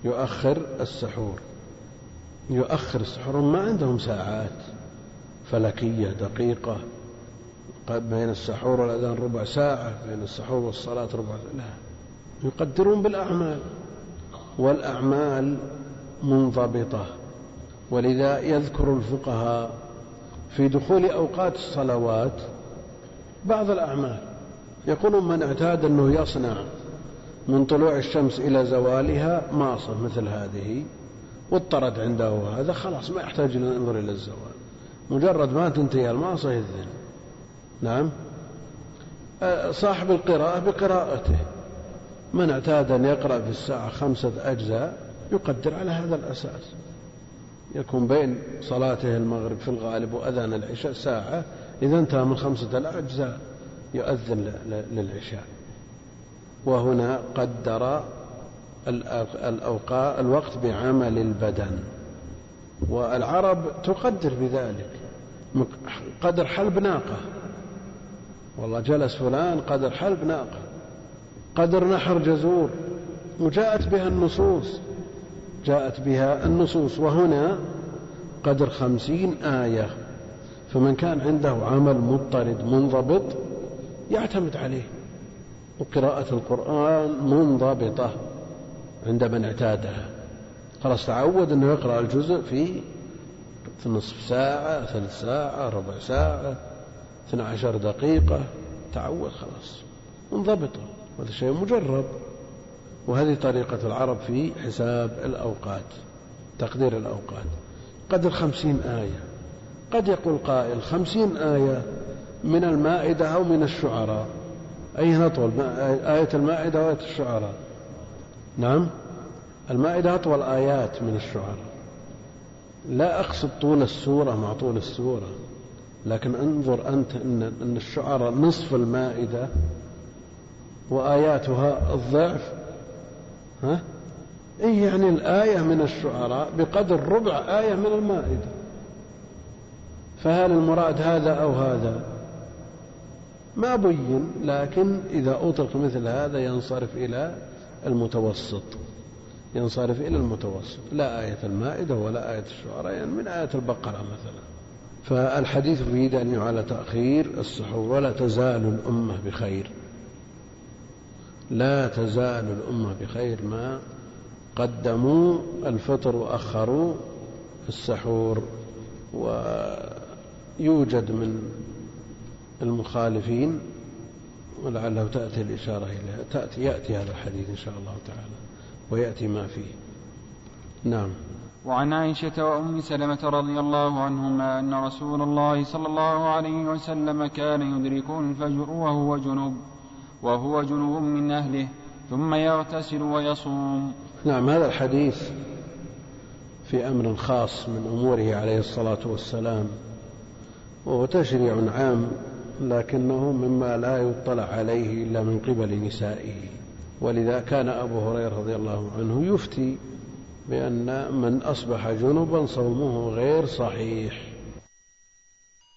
يؤخر السحور يؤخر السحور. ما عندهم ساعات فلكية دقيقة. بين السحور والأذان ربع ساعة بين السحور والصلاة ربع لا يقدرون بالأعمال. والأعمال منضبطة. ولذا يذكر الفقهاء في دخول أوقات الصلوات بعض الأعمال. يقولون من اعتاد أنه يصنع من طلوع الشمس إلى زوالها ماصة مثل هذه واضطرد عنده هذا خلاص ما يحتاج أن ينظر إلى الزوال. مجرد ما تنتهي المعصية يذن نعم. أه، صاحب القراءة بقراءته. من اعتاد أن يقرأ في الساعة خمسة أجزاء يقدر على هذا الأساس. يكون بين صلاته المغرب في الغالب وأذان العشاء ساعة. إذا انتهى من خمسة الأجزاء يؤذن للعشاء. وهنا قدر الأوقات الوقت بعمل البدن. والعرب تقدر بذلك. قدر حلب ناقة. والله جلس فلان قدر حلب ناقة قدر نحر جزور وجاءت بها النصوص جاءت بها النصوص وهنا قدر خمسين آية فمن كان عنده عمل مضطرد منضبط يعتمد عليه وقراءة القرآن منضبطة عند من اعتادها. خلاص تعود أنه يقرأ الجزء في نصف ساعة ثلث ساعة ربع ساعة. اثنى عشر دقيقة تعود خلاص. منضبطة هذا شيء مجرب. وهذه طريقة العرب في حساب الأوقات تقدير الأوقات. قدر خمسين آية. قد يقول قائل خمسين آية من المائدة أو من الشعراء. أي أطول آية المائدة وآية الشعراء؟ نعم. المائدة أطول آيات من الشعراء. لا أقصد طول السورة مع طول السورة. لكن انظر أنت أن, الشعراء نصف المائدة وآياتها الضعف ها؟ إيه يعني الآية من الشعراء بقدر ربع آية من المائدة؟ فهل المراد هذا أو هذا؟ ما بين لكن إذا أطلق مثل هذا ينصرف إلى المتوسط ينصرف إلى المتوسط لا آية المائدة ولا آية الشعراء يعني من آية البقرة مثلا. فالحديث يريد أن على تأخير السحور ولا تزال الأمة بخير. لا تزال الأمة بخير ما قدموا الفطر وأخروا السحور ويوجد من المخالفين ولعله تأتي الإشارة إليها تأتي يأتي هذا الحديث إن شاء الله تعالى ويأتي ما فيه. نعم. وعن عائشة وأم سلمة رضي الله عنهما أن رسول الله صلى الله عليه وسلم كان يدركه الفجر وهو جنوب وهو جنوب من أهله ثم يغتسل ويصوم. نعم هذا الحديث في أمر خاص من أموره عليه الصلاة والسلام وهو تشريع عام لكنه مما لا يطلع عليه إلا من قبل نسائه. ولذا كان أبو هريرة رضي الله عنه يفتي بأن من أصبح جنبا صومه غير صحيح.